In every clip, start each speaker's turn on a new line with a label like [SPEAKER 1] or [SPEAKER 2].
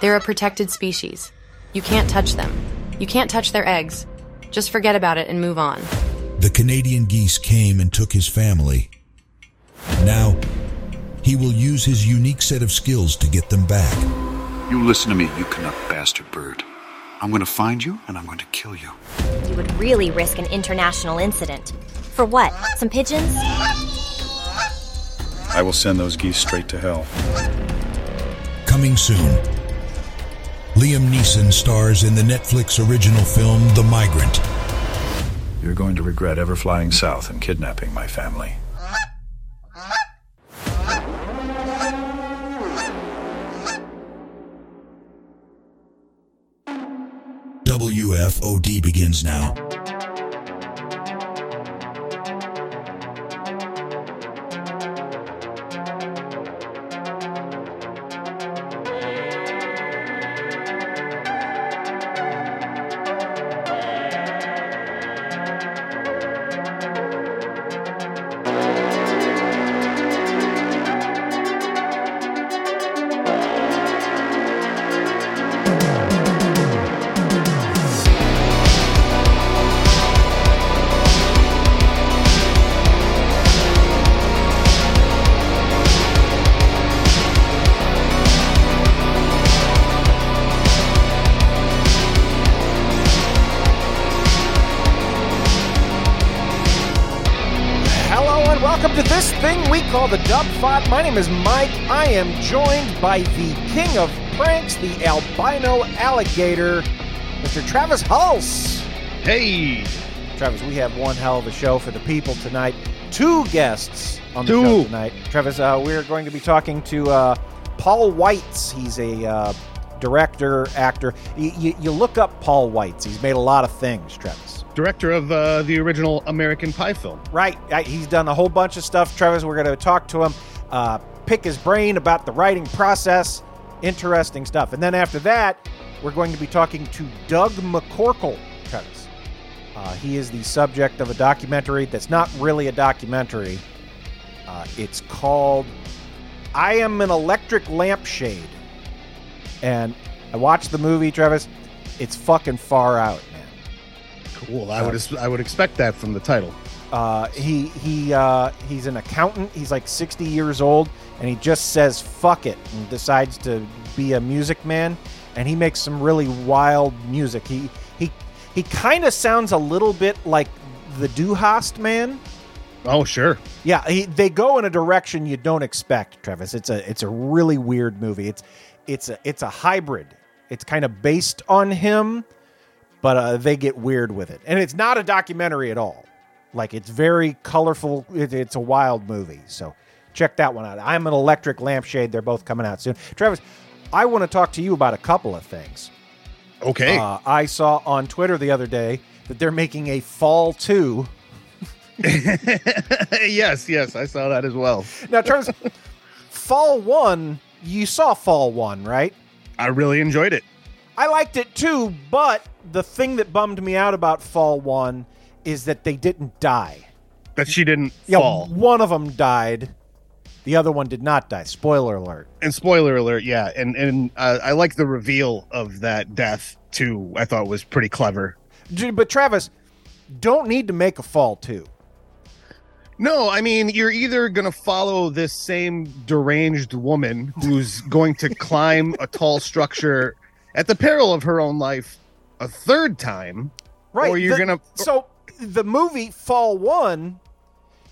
[SPEAKER 1] They're a protected species. You can't touch them. You can't touch their eggs. Just forget about it and move on.
[SPEAKER 2] The Canadian geese came and took his family. Now, he will use his unique set of skills to get them back.
[SPEAKER 3] You listen to me, you canuck bastard bird. I'm going to find you and I'm going to kill you.
[SPEAKER 4] You would really risk an international incident. For what? Some pigeons?
[SPEAKER 3] I will send those geese straight to hell.
[SPEAKER 2] Coming soon. Liam Neeson stars in the Netflix original film The Migrant.
[SPEAKER 3] You're going to regret ever flying south and kidnapping my family.
[SPEAKER 2] WFOD begins now.
[SPEAKER 5] My name is Mike. I am joined by the king of pranks, the albino alligator, Mr. Travis Hulse.
[SPEAKER 6] Hey,
[SPEAKER 5] Travis, we have one hell of a show for the people tonight. Two guests on the
[SPEAKER 6] Two.
[SPEAKER 5] show tonight. Travis, uh, we're going to be talking to uh, Paul Weitz. He's a uh, director, actor. Y- y- you look up Paul Weitz. He's made a lot of things, Travis.
[SPEAKER 6] director of uh, the original American Pie film.
[SPEAKER 5] Right. I- He's done a whole bunch of stuff. Travis, we're going to talk to him, uh, pick his brain about the writing process. Interesting stuff. And then after that, we're going to be talking to Doug McCorkle, Travis. Uh, he is the subject of a documentary that's not really a documentary. Uh, it's called I Am an Electric Lampshade. And I watched the movie, Travis. It's fucking far out, man.
[SPEAKER 6] Cool. I would I would expect that from the title.
[SPEAKER 5] Uh, he he uh, he's an accountant. He's like 60 years old, and he just says "fuck it" and decides to be a music man. And he makes some really wild music. He he he kind of sounds a little bit like the Du Hast man.
[SPEAKER 6] Oh, sure.
[SPEAKER 5] Yeah, he, they go in a direction you don't expect, Travis. It's a it's a really weird movie. It's it's a it's a hybrid. It's kind of based on him, but uh, they get weird with it, and it's not a documentary at all. Like it's very colorful. It, it's a wild movie. So check that one out. I'm an electric lampshade. They're both coming out soon. Travis, I want to talk to you about a couple of things.
[SPEAKER 6] Okay.
[SPEAKER 5] Uh, I saw on Twitter the other day that they're making a Fall Two.
[SPEAKER 6] yes, yes, I saw that as well.
[SPEAKER 5] Now, Travis, Fall One. You saw Fall One, right?
[SPEAKER 6] I really enjoyed it.
[SPEAKER 5] I liked it too, but the thing that bummed me out about Fall One is that they didn't die.
[SPEAKER 6] That she didn't
[SPEAKER 5] Yeah,
[SPEAKER 6] fall.
[SPEAKER 5] one of them died. The other one did not die. Spoiler alert.
[SPEAKER 6] And spoiler alert, yeah. And and uh, I like the reveal of that death too. I thought was pretty clever.
[SPEAKER 5] But Travis, don't need to make a Fall too.
[SPEAKER 6] No, I mean you're either going to follow this same deranged woman who's going to climb a tall structure at the peril of her own life a third time,
[SPEAKER 5] Right.
[SPEAKER 6] Or you're
[SPEAKER 5] the-
[SPEAKER 6] gonna
[SPEAKER 5] So the movie Fall One,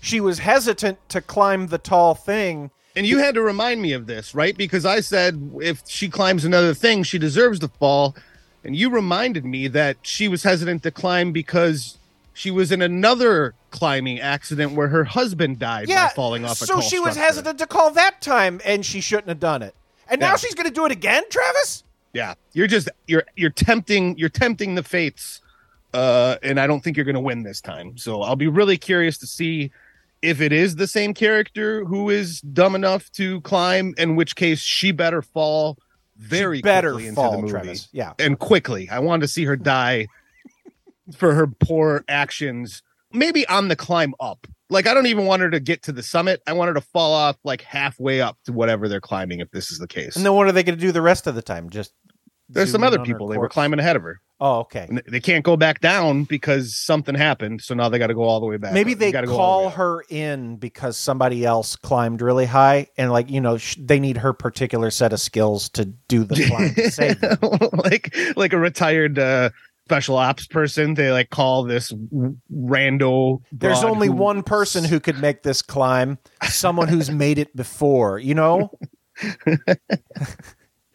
[SPEAKER 5] she was hesitant to climb the tall thing.
[SPEAKER 6] And you had to remind me of this, right? Because I said if she climbs another thing, she deserves to fall. And you reminded me that she was hesitant to climb because she was in another climbing accident where her husband died
[SPEAKER 5] Yeah.
[SPEAKER 6] by falling off a
[SPEAKER 5] so
[SPEAKER 6] tall
[SPEAKER 5] she was
[SPEAKER 6] structure.
[SPEAKER 5] hesitant to call that time, and she shouldn't have done it. And now she's going to do it again, Travis.
[SPEAKER 6] Yeah, you're just you're you're tempting you're tempting the fates, uh, and I don't think you're going to win this time. So I'll be really curious to see if it is the same character who is dumb enough to climb. In which case, she better fall very
[SPEAKER 5] She better
[SPEAKER 6] quickly into the movie.
[SPEAKER 5] Travis. Yeah.
[SPEAKER 6] and quickly. I wanted to see her die for her poor actions. Maybe on the climb up, Like I don't even want her to get to the summit. I want her to fall off like halfway up to whatever they're climbing. If this is the case,
[SPEAKER 5] And then what are they going to do the rest of the time? Just
[SPEAKER 6] there's some other people. They were climbing ahead of her.
[SPEAKER 5] Oh, okay.
[SPEAKER 6] And they can't go back down because something happened. So now they got to go all the way back.
[SPEAKER 5] Maybe
[SPEAKER 6] You
[SPEAKER 5] they
[SPEAKER 6] gotta the
[SPEAKER 5] call her in because somebody else climbed really high, and like you know, sh- they need her particular set of skills to do the climb
[SPEAKER 6] like like a retired uh, special ops person. They like call this rando.
[SPEAKER 5] There's only
[SPEAKER 6] who-
[SPEAKER 5] one person who could make this climb, someone who's made it before, you know?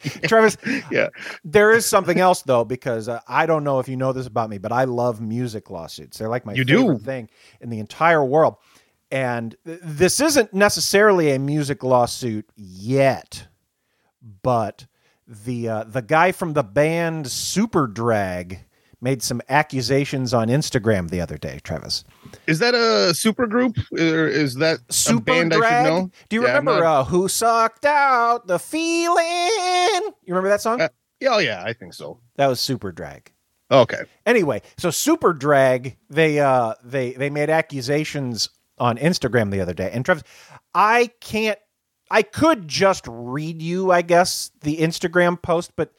[SPEAKER 5] Travis,
[SPEAKER 6] Yeah.
[SPEAKER 5] there is something else though, because uh, I don't know if you know this about me, but I love music lawsuits. They're like my
[SPEAKER 6] You do?
[SPEAKER 5] favorite thing in the entire world. And th- this isn't necessarily a music lawsuit yet, but the uh, the guy from the band Superdrag made some accusations on Instagram the other day, Travis.
[SPEAKER 6] Is that a super group or is that a
[SPEAKER 5] Super
[SPEAKER 6] band I
[SPEAKER 5] Drag.
[SPEAKER 6] should know?
[SPEAKER 5] Do you
[SPEAKER 6] Yeah,
[SPEAKER 5] remember
[SPEAKER 6] not-
[SPEAKER 5] uh, "Who Sucked Out the Feeling"? You remember that song?
[SPEAKER 6] Uh, yeah, oh yeah, I think so.
[SPEAKER 5] that was Superdrag.
[SPEAKER 6] Okay.
[SPEAKER 5] Anyway, so Superdrag they uh they they made accusations on Instagram the other day, and Travis, I can't. I could just read you, I guess, the Instagram post, but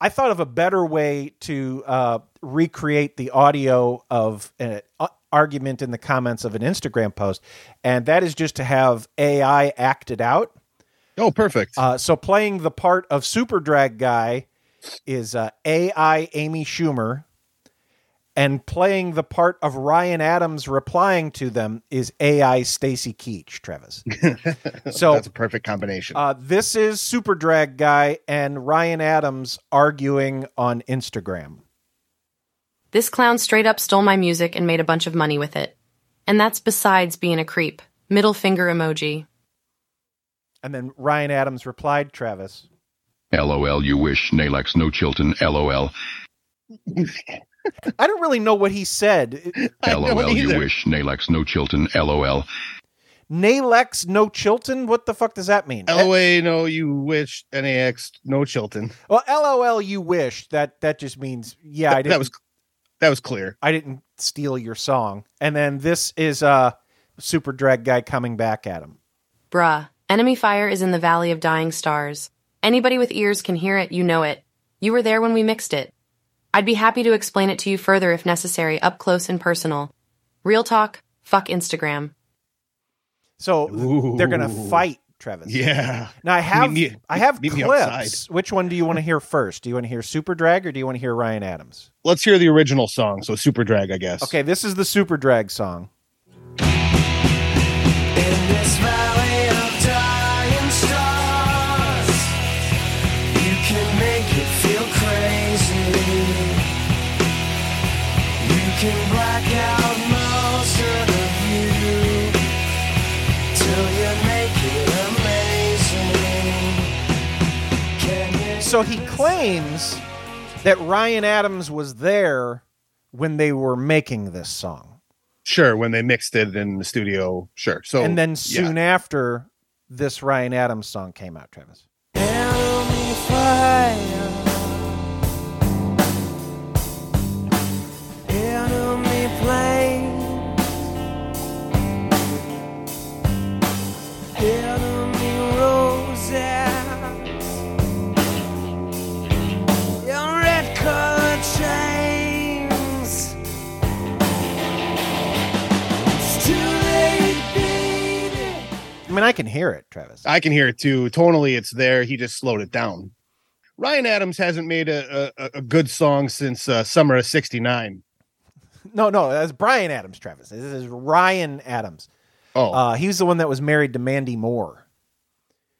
[SPEAKER 5] I thought of a better way to uh, recreate the audio of an uh, argument in the comments of an Instagram post, and that is just to have AI act it out.
[SPEAKER 6] Oh, perfect.
[SPEAKER 5] Uh, so playing the part of Superdrag Guy is uh, AI Amy Schumer, and playing the part of Ryan Adams replying to them is AI Stacy Keach, Travis. so
[SPEAKER 6] That's a perfect combination.
[SPEAKER 5] uh, this is Superdrag Guy and Ryan Adams arguing on Instagram.
[SPEAKER 1] This clown straight up stole my music and made a bunch of money with it. And that's besides being a creep. Middle finger emoji.
[SPEAKER 5] And then Ryan Adams replied, Travis.
[SPEAKER 7] LOL, you wish. Nalex, no Chilton. LOL.
[SPEAKER 5] I don't really know what he said.
[SPEAKER 6] I
[SPEAKER 7] LOL, you wish. Nalex, no Chilton. LOL.
[SPEAKER 5] Nalex, no Chilton? What the fuck does that mean?
[SPEAKER 6] LOA, no, you wish. NAX, no Chilton.
[SPEAKER 5] Well, LOL, you wish. That that just means yeah, I didn't.
[SPEAKER 6] that was that was clear.
[SPEAKER 5] I didn't steal your song. And then this is uh Superdrag guy coming back at him.
[SPEAKER 1] Bruh. Enemy fire is in the Valley of Dying Stars. Anybody with ears can hear it, you know it. You were there when we mixed it. I'd be happy to explain it to you further if necessary, up close and personal. Real talk, fuck Instagram.
[SPEAKER 5] So
[SPEAKER 6] Ooh.
[SPEAKER 5] they're gonna fight Travis.
[SPEAKER 6] Yeah.
[SPEAKER 5] Now I have
[SPEAKER 6] me-
[SPEAKER 5] I have clips. Which one do you want to hear first? Do you want to hear Superdrag or do you want to hear Ryan Adams?
[SPEAKER 6] Let's hear the original song. So Superdrag, I guess.
[SPEAKER 5] Okay, this is the Superdrag song. So he claims that Ryan Adams was there when they were making this song.
[SPEAKER 6] Sure. When they mixed it in the studio. Sure. So
[SPEAKER 5] and then
[SPEAKER 6] yeah.
[SPEAKER 5] soon after this Ryan Adams song came out, Travis. Mean, I can hear it, Travis.
[SPEAKER 6] I can hear it too. Tonally, it's there. He just slowed it down. Ryan Adams hasn't made a a, a good song since uh, summer of '69.
[SPEAKER 5] no, no, that's Bryan Adams, Travis. This is Ryan Adams.
[SPEAKER 6] Oh,
[SPEAKER 5] Uh, he was the one that was married to Mandy Moore.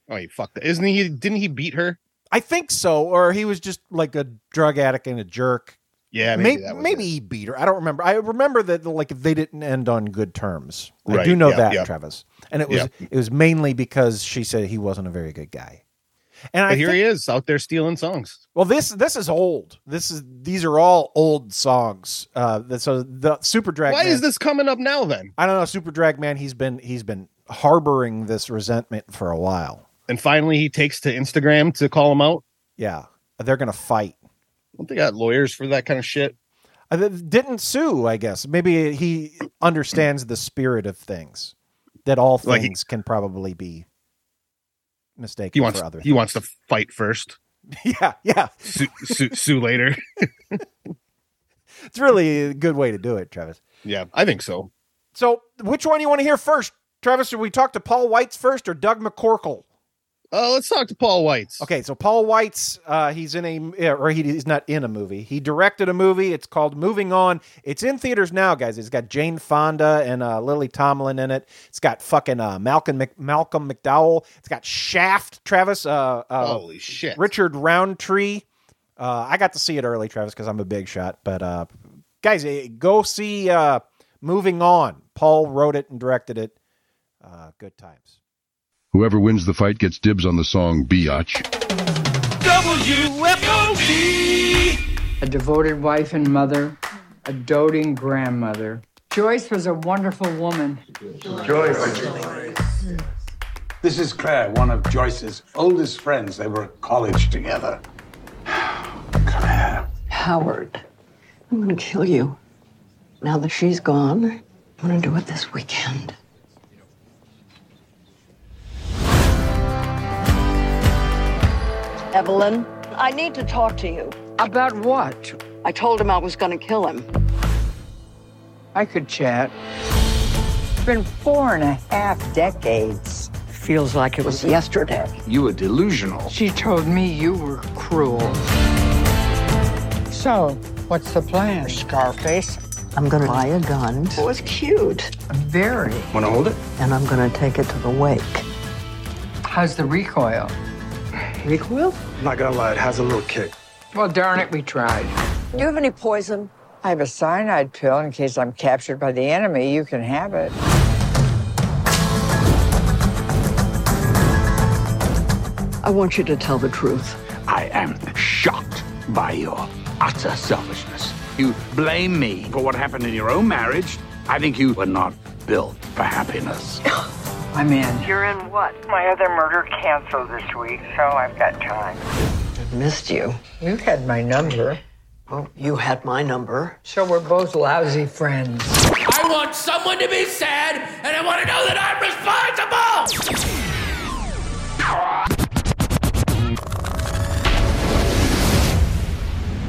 [SPEAKER 6] oh, he fucked it. Isn't he? Didn't he beat her?
[SPEAKER 5] I think so, or he was just like a drug addict and a jerk.
[SPEAKER 6] Yeah, maybe
[SPEAKER 5] maybe maybe he beat her. I don't remember. I remember that like they didn't end on good terms. I
[SPEAKER 6] Right,
[SPEAKER 5] do know
[SPEAKER 6] yeah,
[SPEAKER 5] that,
[SPEAKER 6] yeah.
[SPEAKER 5] Travis. And it was
[SPEAKER 6] Yeah.
[SPEAKER 5] it was mainly because she said he wasn't a very good guy. And I
[SPEAKER 6] here
[SPEAKER 5] think,
[SPEAKER 6] he is out there stealing songs.
[SPEAKER 5] well, this this is old. This is these are all old songs. Uh, that- so the Superdrag.
[SPEAKER 6] Why
[SPEAKER 5] Man-
[SPEAKER 6] is this coming up now? Then
[SPEAKER 5] I don't know. Superdrag Man. He's been he's been harboring this resentment for a while.
[SPEAKER 6] and finally he takes to Instagram to call him out.
[SPEAKER 5] Yeah, they're gonna fight.
[SPEAKER 6] Don't they got lawyers for that kind of shit?
[SPEAKER 5] Uh, didn't sue, I guess. Maybe he understands the spirit of things. That all
[SPEAKER 6] Like he-
[SPEAKER 5] things can probably be mistaken
[SPEAKER 6] He wants
[SPEAKER 5] for other
[SPEAKER 6] he wants to fight first,
[SPEAKER 5] Yeah, yeah.
[SPEAKER 6] sue, sue, sue later.
[SPEAKER 5] It's really a good way to do it, Travis.
[SPEAKER 6] Yeah, I think so.
[SPEAKER 5] So, which one do you want to hear first, Travis? Should we talk to Paul Weitz first or Doug McCorkle?
[SPEAKER 6] Uh, let's talk to Paul Weitz.
[SPEAKER 5] Okay, so Paul Weitz, uh, he's in a, or he, he's not in a movie. He directed a movie. It's called Moving On. It's in theaters now, guys. It's got Jane Fonda and uh, Lily Tomlin in it. It's got fucking uh, Malcolm Mc, Malcolm McDowell. It's got Shaft, Travis. Uh, uh,
[SPEAKER 6] Holy shit.
[SPEAKER 5] Richard Roundtree. Uh, I got to see it early, Travis, because I'm a big shot. But uh, guys, eh, go see uh, Moving On. Paul wrote it and directed it. Uh, good times.
[SPEAKER 7] Whoever wins the fight gets dibs on the song Biatch.
[SPEAKER 8] a devoted wife and mother, a doting grandmother. Joyce was a wonderful woman. Joyce.
[SPEAKER 9] This is Claire, one of Joyce's oldest friends. They were at college together. Claire.
[SPEAKER 10] Howard, I'm gonna kill you. Now that she's gone, I'm gonna do it this weekend. Evelyn, I need to talk to you.
[SPEAKER 8] About what?
[SPEAKER 10] I told him I was gonna kill him.
[SPEAKER 8] I could chat. It's been four and a half decades. Feels like it was yesterday.
[SPEAKER 9] You were delusional.
[SPEAKER 8] She told me you were cruel. So, what's the plan, Scarface?
[SPEAKER 10] I'm gonna buy a gun. It was cute.
[SPEAKER 8] Very.
[SPEAKER 9] Want to hold it?
[SPEAKER 10] And I'm gonna take it to the wake.
[SPEAKER 8] How's the recoil?
[SPEAKER 10] Recoil?
[SPEAKER 9] I'm not gonna lie, it has a little kick.
[SPEAKER 8] Well, darn it, we tried.
[SPEAKER 10] Do you have any poison?
[SPEAKER 8] I have a cyanide pill in case I'm captured by the enemy. You can have it.
[SPEAKER 10] I want you to tell the truth.
[SPEAKER 9] I am shocked by your utter selfishness. You blame me for what happened in your own marriage. I think you were not built for happiness.
[SPEAKER 8] I'm in.
[SPEAKER 10] You're in what?
[SPEAKER 8] My other murder canceled this week, so I've got time.
[SPEAKER 10] i Missed you.
[SPEAKER 8] You had my number,
[SPEAKER 10] Well, you had my number.
[SPEAKER 8] so we're both lousy friends.
[SPEAKER 11] I want someone to be sad, and I want to know that I'm responsible!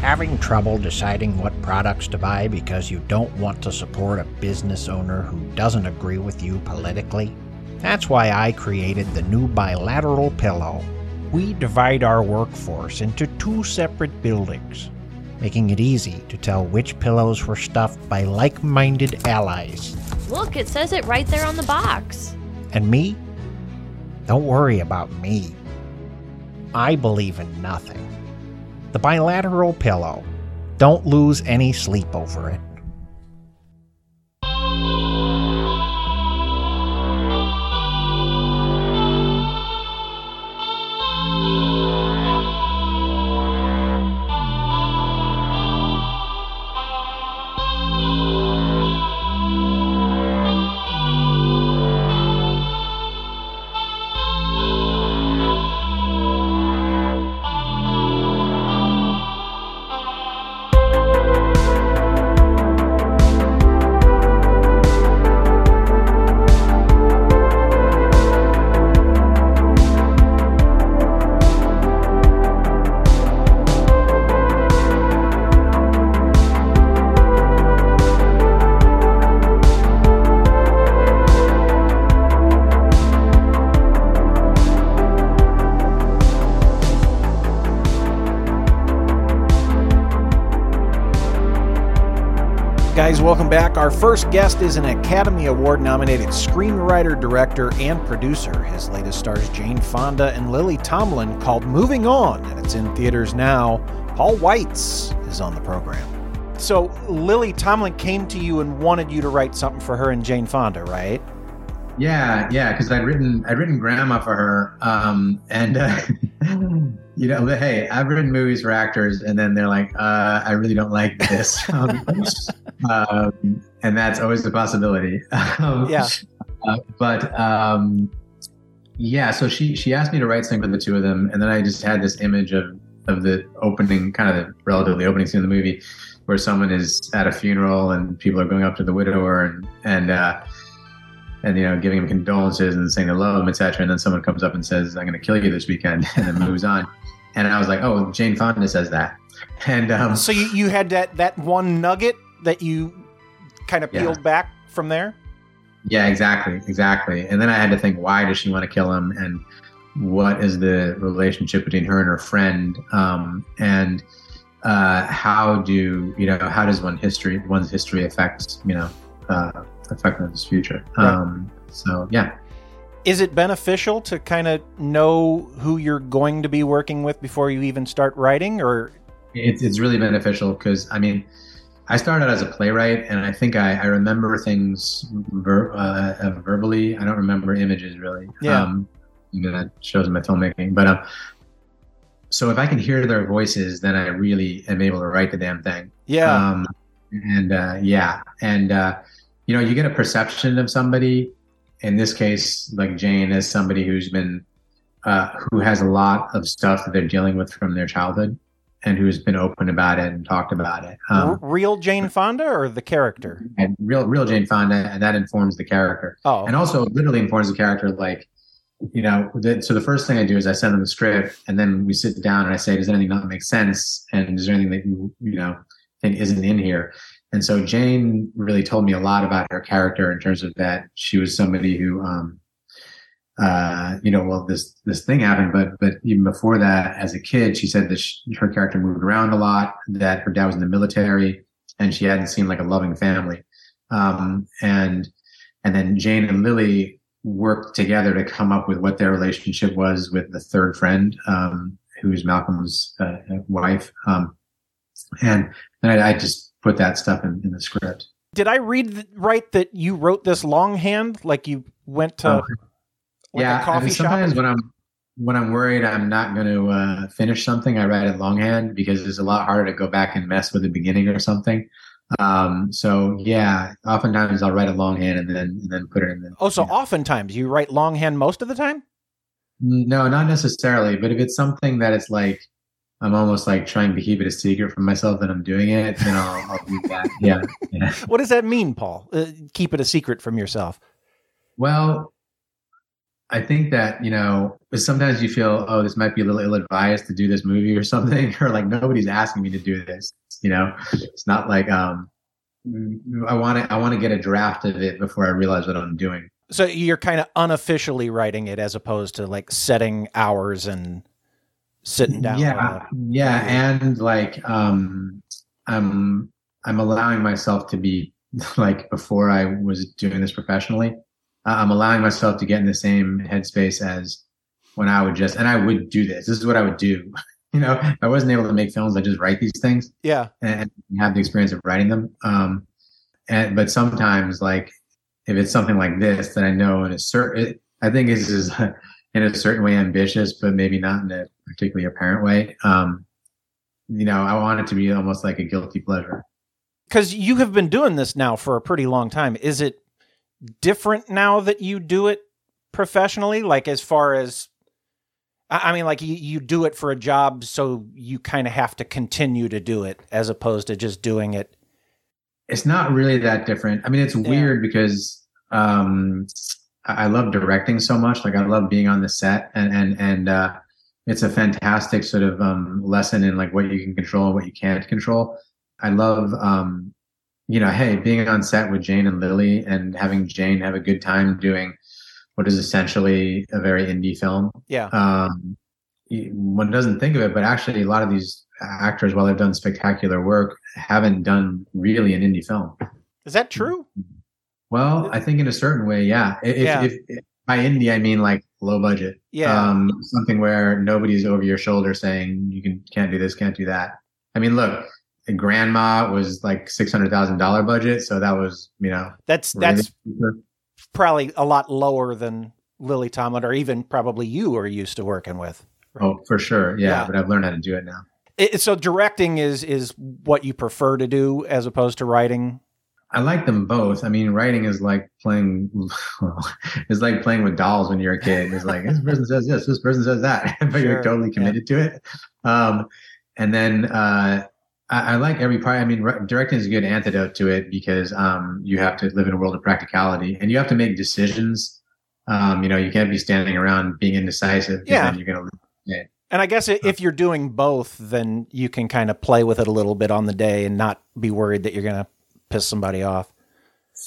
[SPEAKER 12] Having trouble deciding what products to buy because you don't want to support a business owner who doesn't agree with you politically? That's why I created the new bilateral pillow. We divide our workforce into two separate buildings, making it easy to tell which pillows were stuffed by like minded allies.
[SPEAKER 13] Look, it says it right there on the box.
[SPEAKER 12] And me? Don't worry about me. I believe in nothing. The bilateral pillow. Don't lose any sleep over it.
[SPEAKER 5] First guest is an Academy Award nominated screenwriter, director, and producer. His latest stars Jane Fonda and Lily Tomlin called Moving On, and it's in theaters now. Paul Weitz is on the program. So, Lily Tomlin came to you and wanted you to write something for her and Jane Fonda, right?
[SPEAKER 14] Yeah, yeah, because I'd written I'd written Grandma for her, um, and uh, you know, but hey, I've written movies for actors, and then they're like, uh, I really don't like this, um, um, and that's always a possibility. Um,
[SPEAKER 5] Yeah.
[SPEAKER 14] uh, but um, yeah, so she she asked me to write something for the two of them, and then I just had this image of of the opening, kind of the relatively opening scene of the movie, where someone is at a funeral and people are going up to the widower and and uh, and you know giving him condolences and saying they love him, etc. And then someone comes up and says, "I'm going to kill you this weekend," and then moves on. And I was like, "Oh, Jane Fonda says that." And um,
[SPEAKER 5] So you, you had that that one nugget that you kind of
[SPEAKER 14] Yeah.
[SPEAKER 5] peeled back from there.
[SPEAKER 14] Yeah, exactly, exactly. And then I had to think, why does she want to kill him, and what is the relationship between her and her friend, um, and uh, how do you know how does one history one's history affect you know uh, affect one's future?
[SPEAKER 5] Right.
[SPEAKER 14] Um, so yeah,
[SPEAKER 5] Is it beneficial to kind of know who you're going to be working with before you even start writing, or
[SPEAKER 14] it's it's really beneficial because I mean. I started as a playwright, and I think I, I remember things ver- uh, uh, verbally. I don't remember images really.
[SPEAKER 5] Yeah.
[SPEAKER 14] Um, you know, that shows in my filmmaking. But um, so if I can hear their voices, then I really am able to write the damn thing.
[SPEAKER 5] Yeah.
[SPEAKER 14] Um, and uh, yeah, and uh, you know, you get a perception of somebody. In this case, like Jane, as somebody who's been uh, who has a lot of stuff that they're dealing with from their childhood, and who's been open about it and talked about it. Um,
[SPEAKER 5] real Jane Fonda or the character?
[SPEAKER 14] and real real Jane Fonda, and that informs the character.
[SPEAKER 5] Oh.
[SPEAKER 14] and also literally informs the character. Like, you know, the, so the first thing I do is I send them the script, and then we sit down and I say, does anything not make sense, and is there anything that you you know think isn't in here? And so Jane really told me a lot about her character in terms of that she was somebody who, um, uh, you know, well, this this thing happened, but but even before that, as a kid, she said that she, her character moved around a lot, that her dad was in the military, and she hadn't seen like a loving family. Um, and and then Jane and Lily worked together to come up with what their relationship was with the third friend, um, who's Malcolm's uh, wife. Um, and then I, I just put that stuff in, in the script.
[SPEAKER 5] Did I read th- right that you wrote this longhand? Like you went to
[SPEAKER 14] Oh.
[SPEAKER 5] Like
[SPEAKER 14] yeah,
[SPEAKER 5] a coffee
[SPEAKER 14] I mean,
[SPEAKER 5] shop?
[SPEAKER 14] sometimes when I'm when I'm worried I'm not going to uh, finish something, I write it longhand because it's a lot harder to go back and mess with the beginning or something. Um, so yeah, oftentimes I'll write it longhand and then and then put it in the.
[SPEAKER 5] Oh, so oftentimes you write longhand most of the time?
[SPEAKER 14] No, not necessarily, but if it's something that it's like I'm almost like trying to keep it a secret from myself that I'm doing it, then I'll, I'll do that. Yeah, yeah.
[SPEAKER 5] What does that mean, Paul? Uh, keep it a secret from yourself.
[SPEAKER 14] Well, I think that, you know, sometimes you feel, oh, this might be a little ill advised to do this movie or something, or like nobody's asking me to do this. You know, it's not like um I want to I want to get a draft of it before I realize what I'm doing.
[SPEAKER 5] So you're kind of unofficially writing it as opposed to like setting hours and sitting down.
[SPEAKER 14] Yeah, yeah, and like um I'm I'm allowing myself to be like before I was doing this professionally. I'm allowing myself to get in the same headspace as when I would just and I would do this. This is what I would do. You know, if I wasn't able to make films. I just write these things
[SPEAKER 5] Yeah.
[SPEAKER 14] and have the experience of writing them. Um, and but sometimes, like if it's something like this, that I know in a certain, I think this is in a certain way ambitious, but maybe not in a particularly apparent way. Um, you know, I want it to be almost like a guilty pleasure.
[SPEAKER 5] Because you have been doing this now for a pretty long time. Is it different now that you do it professionally? Like, as far as, I mean, like you, you do it for a job, so you kind of have to continue to do it as opposed to just doing it.
[SPEAKER 14] It's not really that different. I mean, it's weird because um, I I love directing so much. Like I love being on the set, and and and uh, it's a fantastic sort of um, lesson in like what you can control and what you can't control. I love, um, you know, hey, being on set with Jane and Lily and having Jane have a good time doing what is essentially a very indie film.
[SPEAKER 5] Yeah.
[SPEAKER 14] Um, one doesn't think of it, but actually, a lot of these actors, while they've done spectacular work, haven't done really an indie film.
[SPEAKER 5] Is that true?
[SPEAKER 14] Well, I think in a certain way, yeah. If,
[SPEAKER 5] Yeah.
[SPEAKER 14] if, if by indie, I mean like low budget.
[SPEAKER 5] Yeah.
[SPEAKER 14] Um, something where nobody's over your shoulder saying you can can't do this, can't do that. I mean, look, Grandma was like six hundred thousand dollar budget, so that was you know
[SPEAKER 5] That's that's probably a lot lower than Lily Tomlin or even probably you are used to working with.
[SPEAKER 14] oh for sure, yeah,
[SPEAKER 5] Yeah.
[SPEAKER 14] But I've learned how to do it now.
[SPEAKER 5] It, so directing is is what you prefer to do as opposed to writing.
[SPEAKER 14] I like them both. I mean, writing is like playing, well, it's like playing with dolls when you're a kid. It's like this person says this, this person says that, but
[SPEAKER 5] Sure,
[SPEAKER 14] you're totally committed to it. Um, and then uh, I, I like every part. I mean, re- directing is a good antidote to it because um, you have to live in a world of practicality and you have to make decisions. Um, you know, you can't be standing around being indecisive.
[SPEAKER 5] Yeah.
[SPEAKER 14] Then you're gonna it.
[SPEAKER 5] And I guess if you're doing both, then you can kind of play with it a little bit on the day and not be worried that you're going to piss somebody off.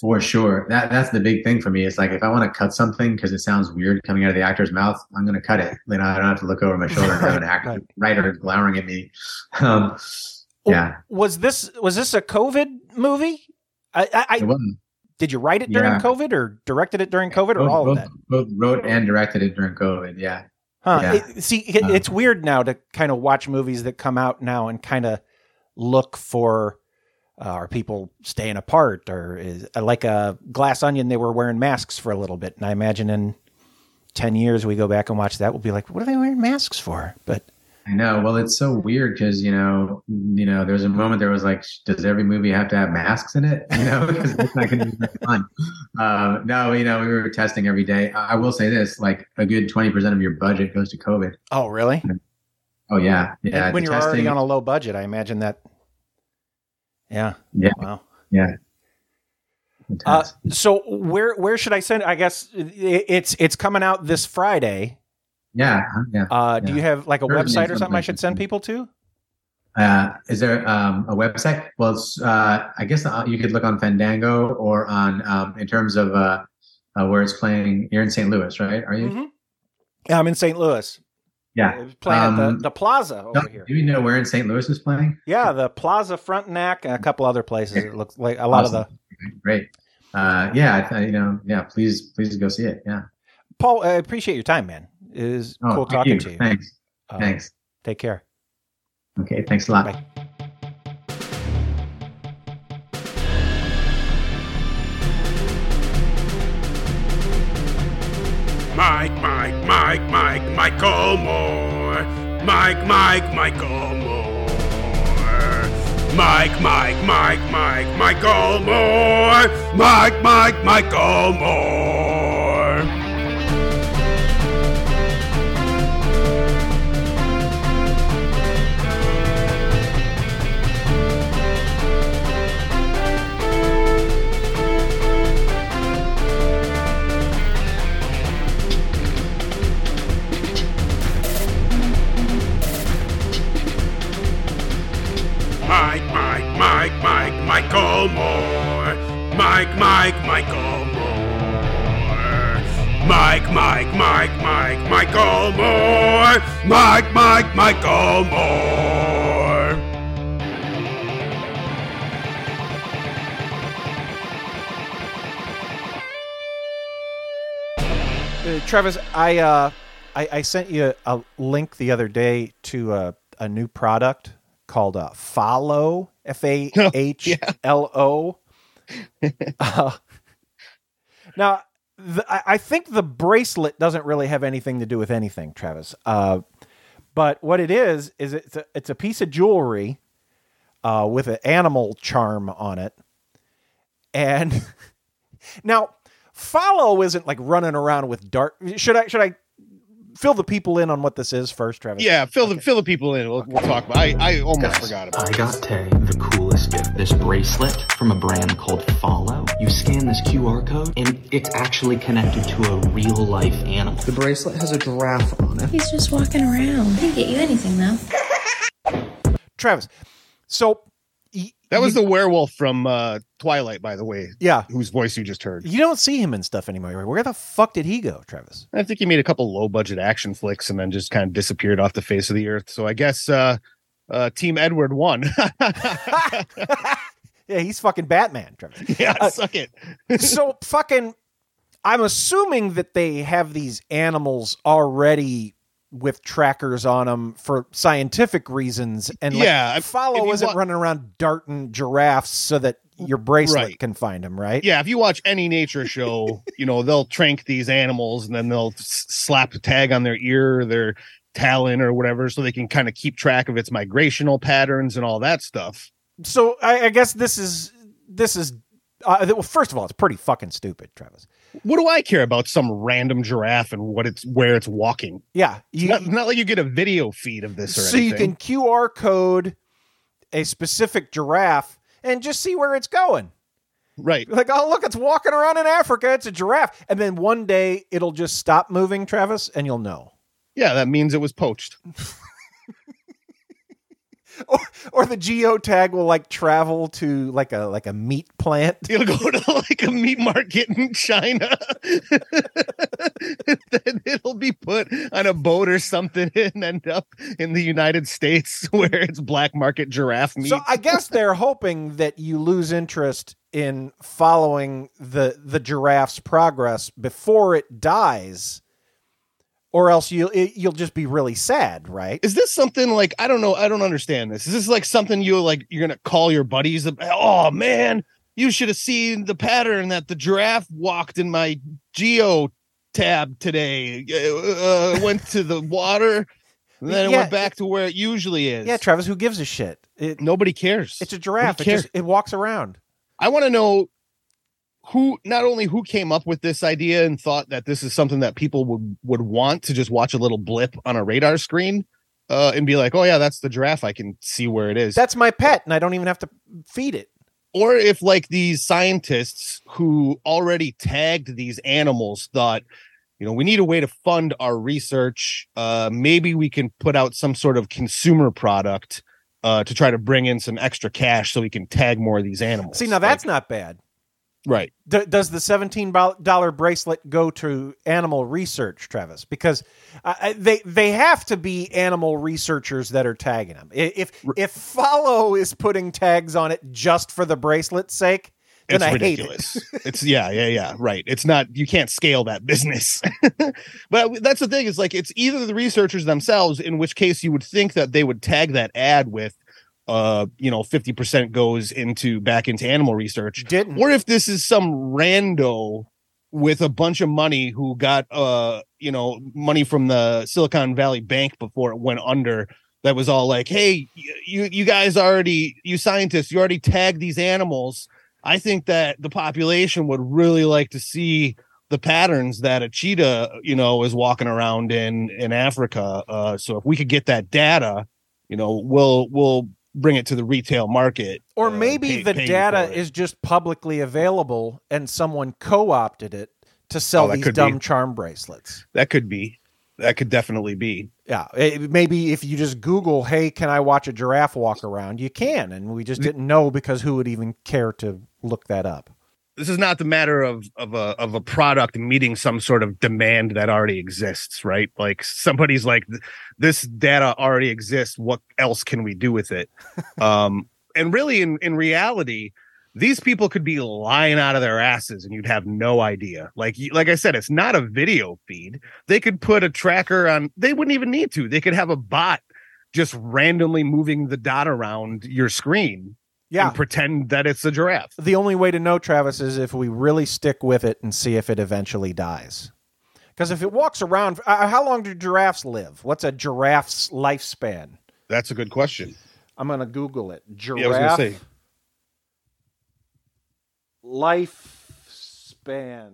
[SPEAKER 14] For sure. That that's the big thing for me. It's like if I want to cut something because it sounds weird coming out of the actor's mouth, I'm going to cut it. You know, I don't have to look over my shoulder and have an actor writer glowering at me. Um, yeah,
[SPEAKER 5] Was this was this a COVID movie? I, I, I
[SPEAKER 14] it wasn't.
[SPEAKER 5] did you write it during
[SPEAKER 14] Yeah.
[SPEAKER 5] COVID or directed it during COVID or
[SPEAKER 14] Both,
[SPEAKER 5] all of that?
[SPEAKER 14] both wrote and directed it during COVID. Yeah.
[SPEAKER 5] Huh.
[SPEAKER 14] Yeah.
[SPEAKER 5] It- see, it, it's weird now to kind of watch movies that come out now and kind of look for uh, are people staying apart or is uh, like a Glass Onion? They were wearing masks for a little bit, and I imagine in ten years we go back and watch that, we'll be like, what are they wearing masks for? But
[SPEAKER 14] I know. Well, it's so weird because you know, you know, there was a moment there was like, does every movie have to have masks in it? You know, because it's not going to be very fun. Uh, no, you know, we were testing every day. I I will say this: like a good twenty percent of your budget goes to COVID.
[SPEAKER 5] oh, really?
[SPEAKER 14] Oh yeah, yeah.
[SPEAKER 5] And when you're already
[SPEAKER 14] testing-
[SPEAKER 5] on a low budget, I imagine that. Yeah.
[SPEAKER 14] Yeah.
[SPEAKER 5] Wow.
[SPEAKER 14] Yeah.
[SPEAKER 5] Uh, so where where should I send? I guess it's it's coming out this Friday.
[SPEAKER 14] Yeah, yeah.
[SPEAKER 5] Uh, do
[SPEAKER 14] yeah.
[SPEAKER 5] you have like a
[SPEAKER 14] it
[SPEAKER 5] website or something I should send people to?
[SPEAKER 14] Uh, is there um, a website? Well, it's, uh, I guess uh, you could look on Fandango or on um, in terms of uh, uh, where it's playing. You're in St. Louis, right? Are you?
[SPEAKER 5] Mhm. Yeah, I'm in St. Louis.
[SPEAKER 14] Yeah.
[SPEAKER 5] It's playing at
[SPEAKER 14] Um,
[SPEAKER 5] the, the Plaza over
[SPEAKER 14] no,
[SPEAKER 5] here.
[SPEAKER 14] Do you know where in St. Louis is playing?
[SPEAKER 5] Yeah, the Plaza Frontenac and a couple other places. It looks like a lot of the
[SPEAKER 14] Great. Uh, yeah, you know, yeah. Please, please go see it. Yeah.
[SPEAKER 5] Paul. I appreciate your time, man. It is
[SPEAKER 14] Oh,
[SPEAKER 5] cool talking
[SPEAKER 14] you.
[SPEAKER 5] to you.
[SPEAKER 14] Thanks.
[SPEAKER 5] Uh,
[SPEAKER 14] Thanks.
[SPEAKER 5] Take care.
[SPEAKER 14] Okay. Thanks a lot.
[SPEAKER 5] Bye.
[SPEAKER 15] Mike, Mike, Mike, Mike, Michael Moore. Mike, Mike, Michael Moore. Mike, Mike, Mike, Mike, Michael Moore. Mike, Mike, Michael Moore. Mike, Mike, Mike, Mike, Michael Moore. Mike, Mike, Michael Moore. Mike, Mike, Mike, Mike, Michael Moore. Mike, Mike, Michael Moore.
[SPEAKER 5] Uh, Travis, I uh, I, I sent you a link the other day to a, a new product called a Fahlo F A H L O. Uh, Now, the, I, I think the bracelet doesn't really have anything to do with anything, Travis. Uh, but what it is is it's a, it's a piece of jewelry uh, with an animal charm on it, and now Fahlo isn't like running around with dart. Should I should I fill the people in on what this is first, Travis?
[SPEAKER 6] Yeah, fill the fill the people in. We'll, we'll talk about. I I almost forgot about.
[SPEAKER 16] I got Tay the coolest gift. This bracelet from a brand called Fahlo. You scan this QR code, and it's actually connected to a real life animal. The bracelet has a giraffe on it.
[SPEAKER 13] He's just walking around. Didn't get you anything though.
[SPEAKER 5] Travis. So
[SPEAKER 6] That was the werewolf from uh, Twilight, by the way.
[SPEAKER 5] Yeah.
[SPEAKER 6] whose voice you just heard.
[SPEAKER 5] you don't see him in stuff anymore. Where the fuck did he go, Travis?
[SPEAKER 6] I think he made a couple low budget action flicks and then just kind of disappeared off the face of the earth. So I guess uh, uh, Team Edward won.
[SPEAKER 5] Yeah, he's fucking Batman, Travis.
[SPEAKER 6] yeah, suck it.
[SPEAKER 5] so fucking I'm assuming that they have these animals already with trackers on them for scientific reasons and like,
[SPEAKER 6] Yeah, Fahlo
[SPEAKER 5] isn't
[SPEAKER 6] wa-
[SPEAKER 5] running around darting giraffes so that your bracelet
[SPEAKER 6] Right.
[SPEAKER 5] can find them, right?
[SPEAKER 6] Yeah, if you watch any nature show, you know they'll trank these animals and then they'll s- slap a tag on their ear, or their talon, or whatever, so they can kind of keep track of its migrational patterns and all that stuff.
[SPEAKER 5] So I, I guess this is this is uh, well, first of all, it's pretty fucking stupid, Travis.
[SPEAKER 6] What do I care about some random giraffe and what it's where it's walking?
[SPEAKER 5] Yeah,
[SPEAKER 6] It's not, not like you get a video feed of this or
[SPEAKER 5] so you can QR code a specific giraffe and just see where it's going.
[SPEAKER 6] Right.
[SPEAKER 5] Like, oh, look, it's walking around in Africa. It's a giraffe. And then one day it'll just stop moving, Travis, and you'll know.
[SPEAKER 6] Yeah, that means it was poached.
[SPEAKER 5] Or or the geotag will like travel to like a like a meat plant.
[SPEAKER 6] You'll go to like a meat market in China. then it'll be put on a boat or something and end up in the United States where it's black market giraffe meat.
[SPEAKER 5] So I guess they're hoping that you lose interest in following the the giraffe's progress before it dies, or else you'll you'll just be really sad, right?
[SPEAKER 6] Is this something like I don't know? I don't understand this. Is this like something you like? You're gonna call your buddies? Oh man, you should have seen the pattern that the giraffe walked in my geo tab today. Uh, uh, went to the water, and then it went back to where it usually is.
[SPEAKER 5] Yeah, Travis, who gives a shit? It,
[SPEAKER 6] Nobody cares.
[SPEAKER 5] it's a giraffe. It, just, it walks around.
[SPEAKER 6] I want to know who not only who came up with this idea and thought that this is something that people would would want to just watch a little blip on a radar screen uh, and be like, oh yeah, that's the giraffe. I can see where it is.
[SPEAKER 5] That's my pet, and I don't even have to feed it.
[SPEAKER 6] or if like these scientists who already tagged these animals thought you know we need a way to fund our research uh maybe we can put out some sort of consumer product uh to try to bring in some extra cash so we can tag more of these animals
[SPEAKER 5] See, now that's not bad.
[SPEAKER 6] Right
[SPEAKER 5] D- does the seventeen dollar bracelet go to animal research, Travis? Because uh, they they have to be animal researchers that are tagging them. If if Fahlo is putting tags on it just for the bracelet's sake, then
[SPEAKER 6] it's
[SPEAKER 5] I
[SPEAKER 6] ridiculous.
[SPEAKER 5] hate it.
[SPEAKER 6] it's yeah, yeah, yeah. Right. It's not you can't scale that business. but that's the thing. Is like it's either the researchers themselves, in which case you would think that they would tag that ad with uh you know 50% goes into back into animal research.
[SPEAKER 5] Didn't.
[SPEAKER 6] or if this is some rando with a bunch of money who got uh you know money from the silicon valley bank before it went under that was all like hey you you guys already you scientists you already tagged these animals. I think that the population would really like to see the patterns that a cheetah you know is walking around in in africa. Uh so if we could get that data you know we'll we'll bring it to the retail market
[SPEAKER 5] Or
[SPEAKER 6] uh,
[SPEAKER 5] maybe
[SPEAKER 6] pay-
[SPEAKER 5] the data is just publicly available, and someone co-opted it to sell
[SPEAKER 6] Oh,
[SPEAKER 5] these
[SPEAKER 6] could be.
[SPEAKER 5] dumb charm bracelets.
[SPEAKER 6] that could be that could definitely be
[SPEAKER 5] Yeah, it- maybe if you just Google, "Hey, can I watch a giraffe walk around?" You can, and we just didn't know because who would even care to look that up?
[SPEAKER 6] This is not the matter of of a of a product meeting some sort of demand that already exists, right? Like somebody's like, this data already exists. What else can we do with it? um, and really, in in reality, these people could be lying out of their asses, and you'd have no idea. Like like I said, it's not a video feed. They could put a tracker on. They wouldn't even need to. They could have a bot just randomly moving the dot around your screen.
[SPEAKER 5] Yeah.
[SPEAKER 6] and pretend that it's a giraffe.
[SPEAKER 5] The only way to know, Travis, is if we really stick with it and see if it eventually dies. Because if it walks around, uh, how long do giraffes live? What's a giraffe's lifespan?
[SPEAKER 6] That's a good question.
[SPEAKER 5] I'm going to Google it. Giraffe
[SPEAKER 6] Yeah, I was gonna say.
[SPEAKER 5] lifespan.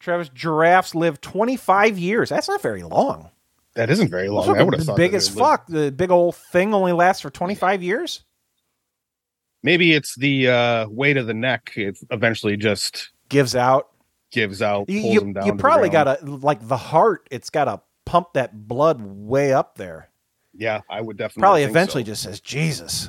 [SPEAKER 5] Travis, giraffes live 25 years. That's not very long.
[SPEAKER 6] That isn't very long.
[SPEAKER 5] Those
[SPEAKER 6] I would have thought
[SPEAKER 5] big
[SPEAKER 6] that
[SPEAKER 5] as fuck. The big old thing only lasts for 25 years.
[SPEAKER 6] Maybe it's the uh, weight of the neck. It eventually just
[SPEAKER 5] gives out.
[SPEAKER 6] Gives out.
[SPEAKER 5] You,
[SPEAKER 6] Pulls
[SPEAKER 5] you,
[SPEAKER 6] them down.
[SPEAKER 5] you probably got to, like the heart, it's got to pump that blood way up there.
[SPEAKER 6] Yeah, I would definitely.
[SPEAKER 5] Probably eventually
[SPEAKER 6] so.
[SPEAKER 5] just says, Jesus,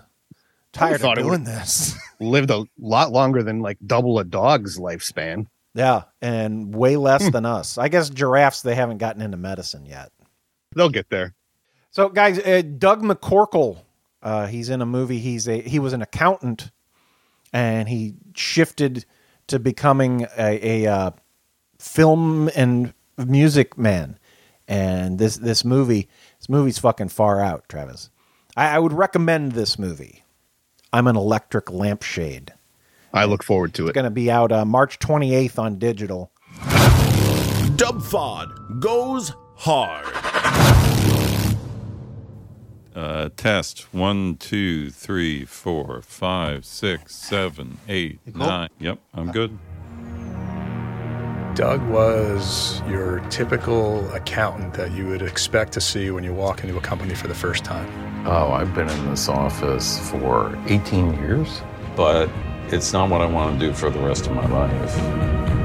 [SPEAKER 5] tired of doing this.
[SPEAKER 6] Lived a lot longer than like double a dog's lifespan.
[SPEAKER 5] Yeah, and way less
[SPEAKER 6] Hmm.
[SPEAKER 5] than us. I guess giraffes, they haven't gotten into medicine yet.
[SPEAKER 6] They'll get there.
[SPEAKER 5] So, guys, uh, Doug McCorkle, uh, he's in a movie. He's a he was an accountant, and he shifted to becoming a, a uh, film and music man. And this this movie, this movie's fucking far out, Travis. I, I would recommend this movie. I'm an electric lampshade.
[SPEAKER 6] I look forward to it.
[SPEAKER 5] It's going to be out uh, March 28th on digital.
[SPEAKER 17] Dubfod goes hard.
[SPEAKER 18] Uh, test one, two, three, four, five, six, seven, eight,
[SPEAKER 5] cool?
[SPEAKER 18] nine. Yep, I'm good.
[SPEAKER 19] Doug was your typical accountant that you would expect to see when you walk into a company for the first time.
[SPEAKER 18] Oh, I've been in this office for 18 years, but it's not what I want to do for the rest of my life.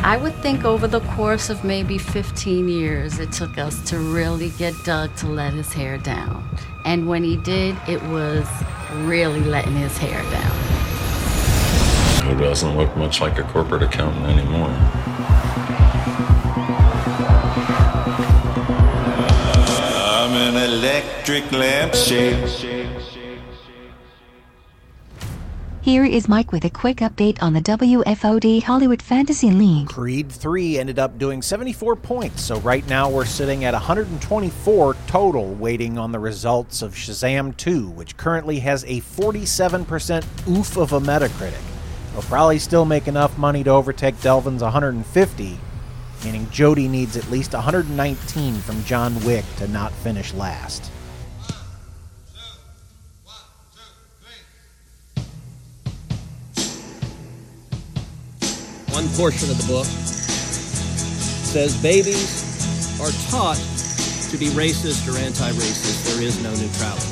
[SPEAKER 20] I would think over the course of maybe 15 years, it took us to really get Doug to let his hair down. And when he did, it was really letting his hair down.
[SPEAKER 18] Who doesn't look much like a corporate accountant anymore?
[SPEAKER 17] I'm an electric lampshade.
[SPEAKER 21] Here is Mike with a quick update on the WFOD Hollywood Fantasy League.
[SPEAKER 5] Creed 3 ended up doing 74 points, so right now we're sitting at 124 total, waiting on the results of Shazam 2, which currently has a 47% oof of a Metacritic. It'll probably still make enough money to overtake Delvin's 150, meaning Jody needs at least 119 from John Wick to not finish last.
[SPEAKER 22] One portion of the book says babies are taught to be racist or anti racist. There is no neutrality.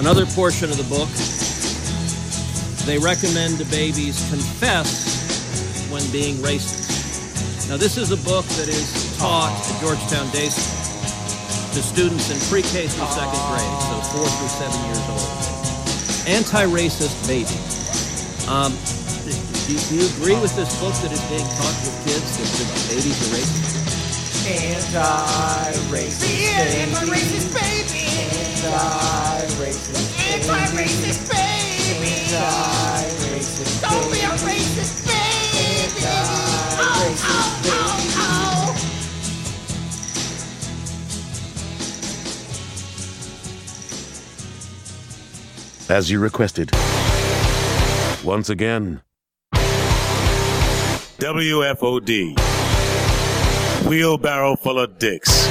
[SPEAKER 22] Another portion of the book, they recommend the babies confess when being racist. Now, this is a book that is taught at Georgetown Day School to students in pre K through second grade, so four through seven years old. Anti racist baby. Um, do, do you agree with this book that is being taught with kids that, that babies are racist?
[SPEAKER 5] Anti-racist
[SPEAKER 11] Anti-racist baby.
[SPEAKER 5] Anti-racist
[SPEAKER 11] Anti-racist baby.
[SPEAKER 5] Anti-racist
[SPEAKER 11] Don't be a racist baby. Oh, oh, oh, oh.
[SPEAKER 15] As you requested. Once again, WFOD. Wheelbarrow full of dicks.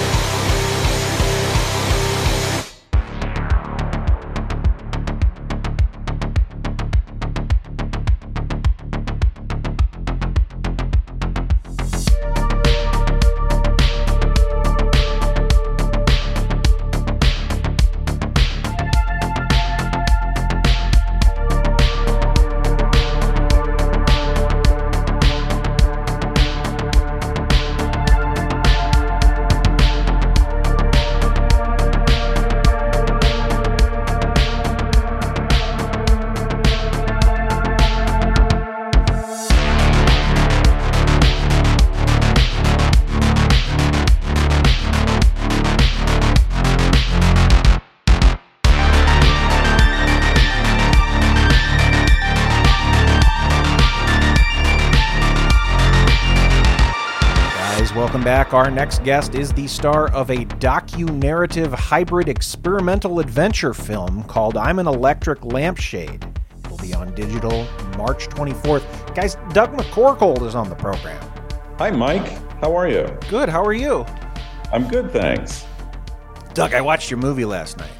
[SPEAKER 5] Welcome back. Our next guest is the star of a docu-narrative hybrid experimental adventure film called I'm an Electric Lampshade. It will be on digital March 24th. Guys, Doug McCorkle is on the program.
[SPEAKER 18] Hi, Mike. How are you?
[SPEAKER 5] Good. How are you?
[SPEAKER 18] I'm good, thanks.
[SPEAKER 5] Doug, I watched your movie last night.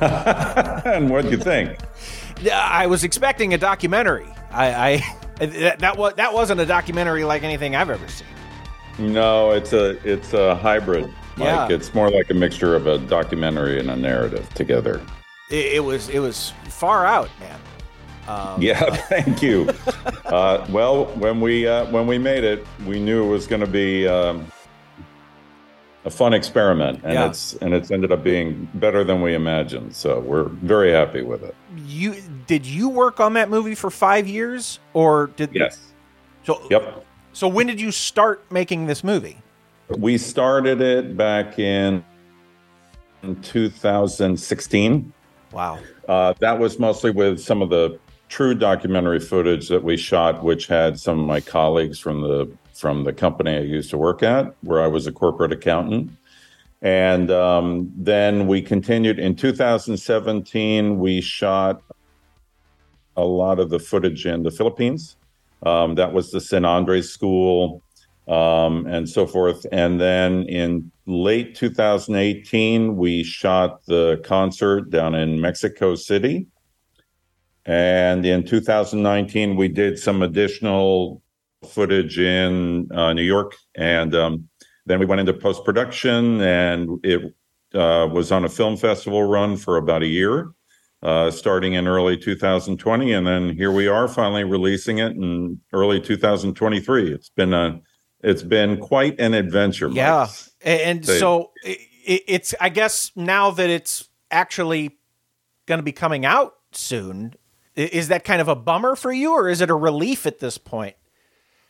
[SPEAKER 18] and what'd you think?
[SPEAKER 5] I was expecting a documentary. I, I that, that was that wasn't a documentary like anything I've ever seen.
[SPEAKER 18] No, it's a it's a hybrid. Mike.
[SPEAKER 5] Yeah.
[SPEAKER 18] It's more like a mixture of a documentary and a narrative together.
[SPEAKER 5] It, it was it was far out, man. Um,
[SPEAKER 18] Yeah, thank you. uh, well, when we uh, when we made it, we knew it was going to be um, a fun experiment, and
[SPEAKER 5] Yeah.
[SPEAKER 18] it's and it's ended up being better than we imagined. So we're very happy with it.
[SPEAKER 5] You did you work on that movie for five years, or did
[SPEAKER 18] Yes.
[SPEAKER 5] So
[SPEAKER 18] Yep.
[SPEAKER 5] So when did you start making this movie?
[SPEAKER 18] We started it back in 2016.
[SPEAKER 5] Wow.
[SPEAKER 18] Uh, that was mostly with some of the true documentary footage that we shot, which had some of my colleagues from the from the company I used to work at, where I was a corporate accountant. And um, then we continued in 2017. We shot a lot of the footage in the Philippines. Um, that was the San Andres School um, and so forth. And then in late 2018, we shot the concert down in Mexico City. And in 2019, we did some additional footage in uh, New York, and um, then we went into post production, and it uh, was on a film festival run for about a year, uh, starting in early 2020, and then here we are, finally releasing it in early 2023. It's been a it's been quite an adventure. Mike.
[SPEAKER 5] Yeah, and so i i- it's I guess now that it's actually going to be coming out soon, is that kind of a bummer for you, or is it a relief at this point?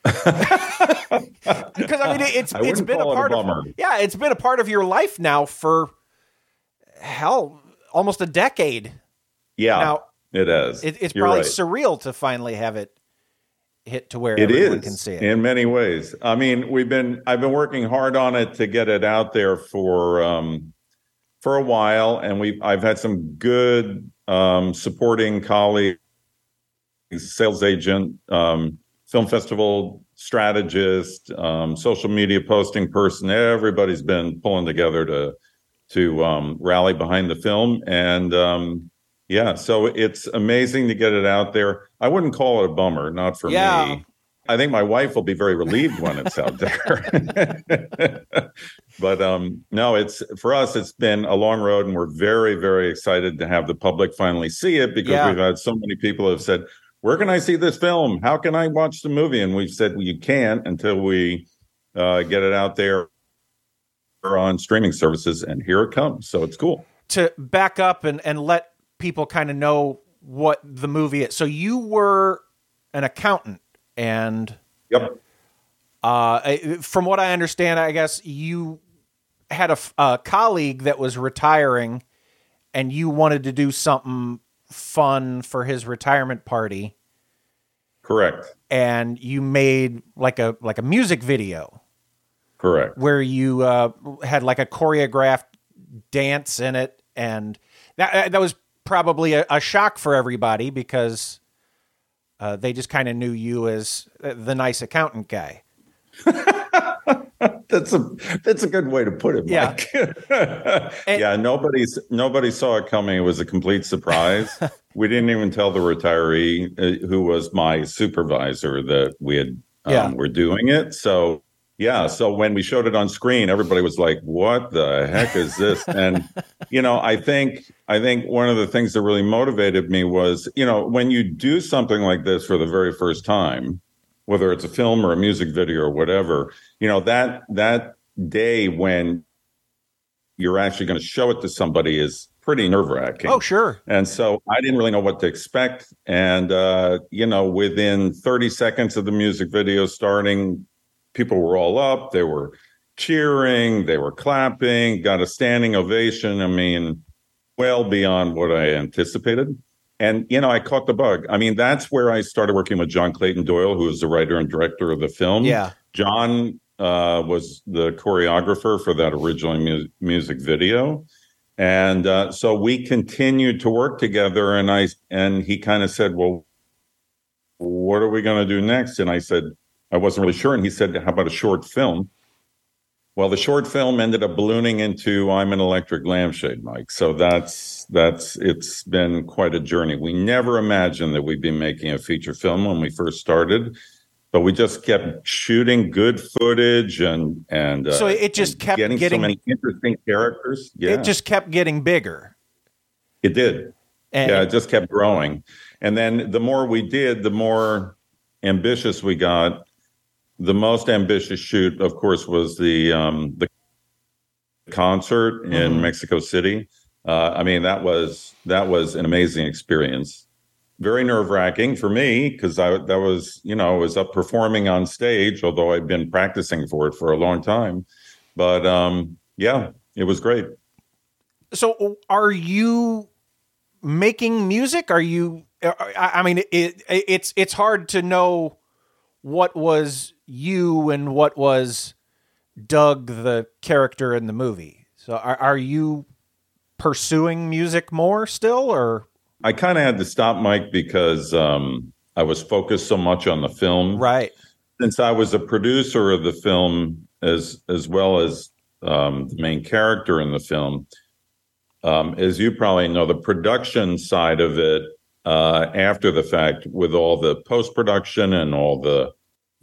[SPEAKER 5] Because I mean, it's
[SPEAKER 18] I
[SPEAKER 5] it's been a
[SPEAKER 18] it a
[SPEAKER 5] part of yeah, it's been a part of your life now for hell almost a decade.
[SPEAKER 18] Yeah,
[SPEAKER 5] Now,
[SPEAKER 18] it is.
[SPEAKER 5] It, it's
[SPEAKER 18] You're
[SPEAKER 5] probably
[SPEAKER 18] right.
[SPEAKER 5] surreal to finally have it hit to where
[SPEAKER 18] It
[SPEAKER 5] everyone
[SPEAKER 18] is
[SPEAKER 5] can see it.
[SPEAKER 18] in many ways. I mean, we've been I've been working hard on it to get it out there for um, for a while, and we I've had some good um, supporting colleagues, sales agent, um, film festival strategist, um, social media posting person. Everybody's been pulling together to to um, rally behind the film, and um, yeah, so it's amazing to get it out there. I wouldn't call it a bummer, not for
[SPEAKER 5] Yeah.
[SPEAKER 18] me. I think my wife will be very relieved when it's out there. but um, no, it's for us. It's been a long road, and we're very, very excited to have the public finally see it because
[SPEAKER 5] Yeah.
[SPEAKER 18] we've had so many people have said, "Where can I see this film? How can I watch the movie?" And we've said, "Well, you can't until we uh, get it out there on streaming services." And here it comes. So it's cool.
[SPEAKER 5] to back up and, and let people kind of know what the movie is. So you were an accountant and
[SPEAKER 18] yep.
[SPEAKER 5] Uh, from what I understand, I guess you had a colleague that was retiring and you wanted to do something fun for his retirement party
[SPEAKER 18] Correct.
[SPEAKER 5] and you made like a like a music video
[SPEAKER 18] Correct.
[SPEAKER 5] where you uh, had like a choreographed dance in it, and that that was probably a, a shock for everybody because uh, they just kind of knew you as the nice accountant guy.
[SPEAKER 18] That's a that's a good way to put it.
[SPEAKER 5] Yeah.
[SPEAKER 18] Mike. yeah. Nobody's nobody saw it coming. It was a complete surprise. we didn't even tell the retiree uh, who was my supervisor that we had um,
[SPEAKER 5] Yeah.
[SPEAKER 18] were doing it. So yeah. So when we showed it on screen, everybody was like, "What the heck is this?" and you know, I think I think one of the things that really motivated me was you know when you do something like this for the very first time whether it's a film or a music video or whatever you know that that day when you're actually going to show it to somebody is pretty nerve wracking
[SPEAKER 5] Oh, sure.
[SPEAKER 18] and so i didn't really know what to expect and uh you know within 30 seconds of the music video starting people were all up they were cheering they were clapping got a standing ovation i mean well beyond what i anticipated. And you know i caught the bug. I mean that's where i started working with john clayton doyle who is the writer and director of the film.
[SPEAKER 5] Yeah.
[SPEAKER 18] john uh, was the choreographer for that original mu- music video. And uh, so we continued to work together and i and he kind of said well what are we going to do next? And i said i wasn't really sure and he said how about a short film well the short film ended up ballooning into i'm an electric lampshade mike so that's that's it's been quite a journey we never imagined that we'd be making a feature film when we first started but we just kept shooting good footage and and uh,
[SPEAKER 5] So it just kept
[SPEAKER 18] getting,
[SPEAKER 5] getting-
[SPEAKER 18] so many interesting characters yeah
[SPEAKER 5] It just kept getting bigger.
[SPEAKER 18] it did.
[SPEAKER 5] And-
[SPEAKER 18] yeah, it just kept growing. And then the more we did, the more ambitious we got. The most ambitious shoot, of course, was the um, the concert in
[SPEAKER 5] Mhm.
[SPEAKER 18] Mexico City. Uh, I mean, that was that was an amazing experience. Very nerve wracking for me because I that was you know I was up performing on stage, although I'd been practicing for it for a long time. But um, yeah, it was great.
[SPEAKER 5] So are you making music? Are you? I I mean, it, it it's it's hard to know what was you and what was Doug, the character in the movie. So are are you pursuing music more still, or
[SPEAKER 18] I kind of had to stop Mike because um, I was focused so much on the film.
[SPEAKER 5] Right.
[SPEAKER 18] Since I was a producer of the film as as well as um, the main character in the film, um, as you probably know, the production side of it uh, after the fact, with all the post production and all the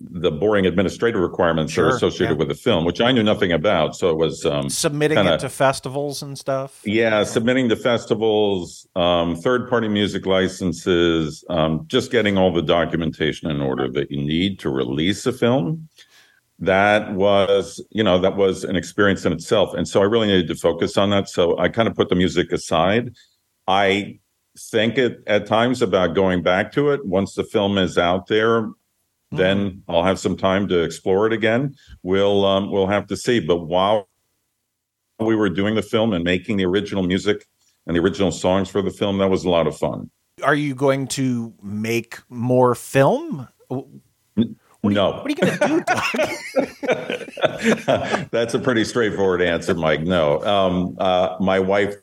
[SPEAKER 18] the boring administrative requirements that
[SPEAKER 5] Sure,
[SPEAKER 18] are associated
[SPEAKER 5] yeah.
[SPEAKER 18] with the film, which I knew nothing about. So it was um,
[SPEAKER 5] Submitting
[SPEAKER 18] kinda-
[SPEAKER 5] it to festivals and stuff.
[SPEAKER 18] yeah, submitting to festivals, um, third-party music licenses, um, just getting all the documentation in order that you need to release a film. That was, you know, that was an experience in itself, and so I really needed to focus on that. So I kind of put the music aside. I think it at times about going back to it once the film is out there. Then I'll have some time to explore it again. We'll um, we'll have to see. But while we were doing the film and making the original music and the original songs for the film, that was a lot of fun.
[SPEAKER 5] Are you going to make more film?
[SPEAKER 18] no.
[SPEAKER 5] What are you going to do, Doug?
[SPEAKER 18] That's a pretty straightforward answer, Mike. No. Um, uh, my wife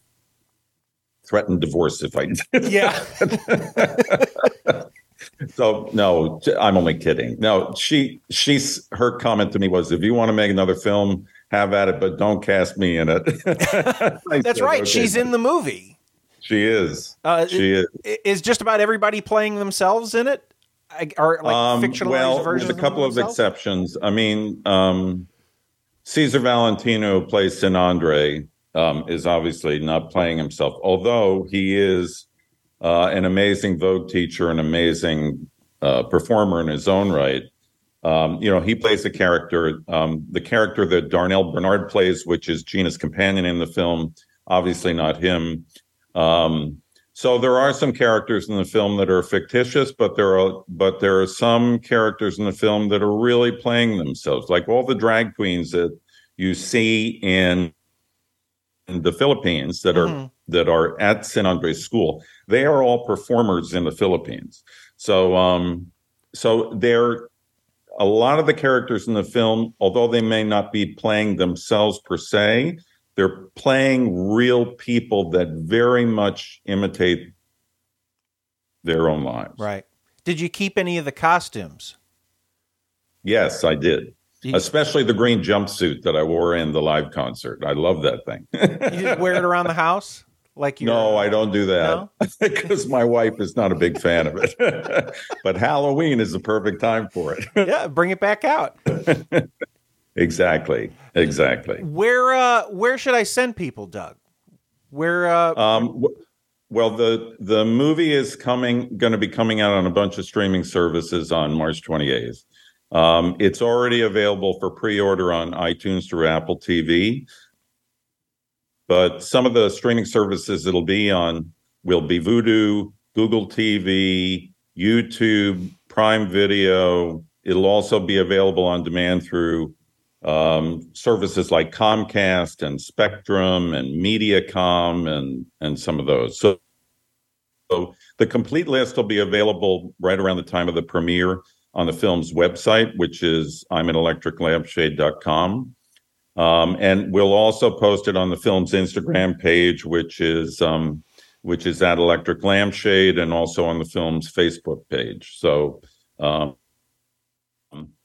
[SPEAKER 18] threatened divorce if I did.
[SPEAKER 5] Yeah.
[SPEAKER 18] so no, I'm only kidding. No, she she's her comment to me was if you want to make another film, have at it, but don't cast me in it.
[SPEAKER 5] That's
[SPEAKER 18] said,
[SPEAKER 5] right.
[SPEAKER 18] "Okay."
[SPEAKER 5] She's in the movie.
[SPEAKER 18] She is.
[SPEAKER 5] Uh,
[SPEAKER 18] she is.
[SPEAKER 5] Is just about everybody playing themselves in it? Or like
[SPEAKER 18] Um,
[SPEAKER 5] fictionalized
[SPEAKER 18] well,
[SPEAKER 5] versions
[SPEAKER 18] with a couple of
[SPEAKER 5] themselves?
[SPEAKER 18] exceptions. I mean, um, Caesar Valentino, plays Sin Andre, um, is obviously not playing himself, although he is uh, an amazing Vogue teacher, an amazing uh, performer in his own right. Um, you know, he plays a character, um, the character that Darnell Bernard plays, which is Gina's companion in the film. Obviously, not him. Um, so there are some characters in the film that are fictitious, but there are but there are some characters in the film that are really playing themselves, like all the drag queens that you see in, in the Philippines that are
[SPEAKER 5] Mhm.
[SPEAKER 18] that are at San Andres School. They are all performers in the Philippines. So um, so they're a lot of the characters in the film, although they may not be playing themselves per se, they're playing real people that very much imitate their own lives.
[SPEAKER 5] Right. Did you keep any of the costumes?
[SPEAKER 18] Yes, I did. Especially the green jumpsuit that I wore in the live concert. I love that thing.
[SPEAKER 5] You just wear it around the house? Like you
[SPEAKER 18] no, I don't do that because my wife is not a big fan of it. but Halloween is the perfect time for it.
[SPEAKER 5] yeah, bring it back out.
[SPEAKER 18] exactly. Exactly.
[SPEAKER 5] Where uh where should I send people, Doug? Where uh
[SPEAKER 18] Um, w- well, the the movie is coming, going to be coming out on a bunch of streaming services on March 28th. Um, it's already available for pre-order on iTunes through Apple TV, but some of the streaming services it'll be on will be Vudu, Google TV, YouTube, Prime Video. It'll also be available on demand through um, services like Comcast and Spectrum and MediaCom and and some of those. So, so the complete list will be available right around the time of the premiere on the film's website, which is I'm electriclampshade.com. Um, and we'll also post it on the film's Instagram page, which is um, which is at Electric Lampshade, and also on the film's Facebook page. So, um,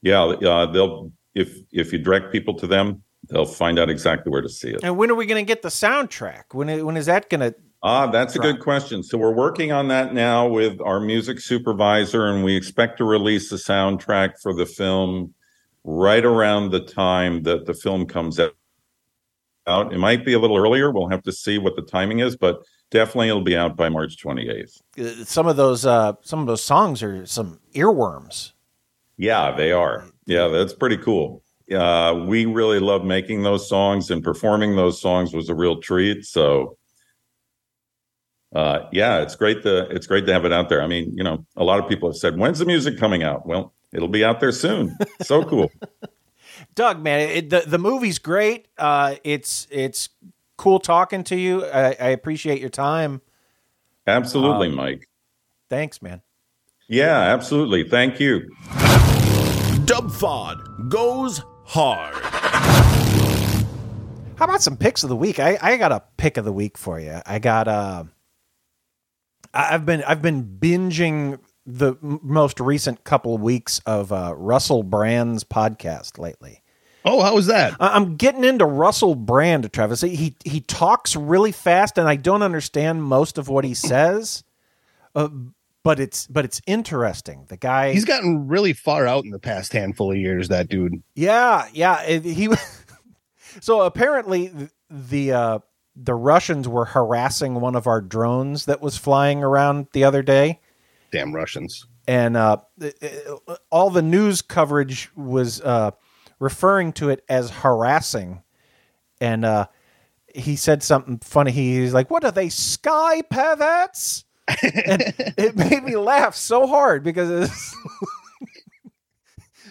[SPEAKER 18] yeah, uh, they'll if if you direct people to them, they'll find out exactly where to see it.
[SPEAKER 5] and when are we going to get the soundtrack? When when is that going to
[SPEAKER 18] Ah, that's a good question. So we're working on that now with our music supervisor, and we expect to release the soundtrack for the film right around the time that the film comes out. Out. It might be a little earlier. We'll have to see what the timing is, but definitely it'll be out by March 28th.
[SPEAKER 5] uh, some of those uh some of those songs are some earworms.
[SPEAKER 18] Yeah, they are. Yeah, that's pretty cool. Uh, we really love making those songs, and performing those songs was a real treat. So, uh, yeah, it's great to it's great to have it out there. I mean, you know, a lot of people have said, "When's the music coming out?" Well, it'll be out there soon. So cool.
[SPEAKER 5] Doug, man, it, the the movie's great. Uh, it's it's cool talking to you. I, I appreciate your time.
[SPEAKER 18] Absolutely,
[SPEAKER 5] Um,
[SPEAKER 18] Mike.
[SPEAKER 5] Thanks, man.
[SPEAKER 18] Yeah, absolutely. Thank you.
[SPEAKER 15] Dubfod goes hard.
[SPEAKER 5] How about some picks of the week? I, I got a pick of the week for you. I got uh I- I've been I've been binging the most recent couple of weeks of uh, Russell Brand's podcast lately.
[SPEAKER 6] Oh, how was that?
[SPEAKER 5] I'm getting into Russell Brand, Travis. He he talks really fast, and I don't understand most of what he says. Uh, but it's but it's interesting. The guy
[SPEAKER 6] He's gotten really far out in the past handful of years. That dude.
[SPEAKER 5] Yeah, yeah. it- he so apparently the uh, the Russians were harassing one of our drones that was flying around the other day,
[SPEAKER 6] Damn Russians.
[SPEAKER 5] and uh, all the news coverage was uh, referring to it as harassing, and uh, he said something funny. He's like, "What are they, sky perverts?" and it made me laugh so hard because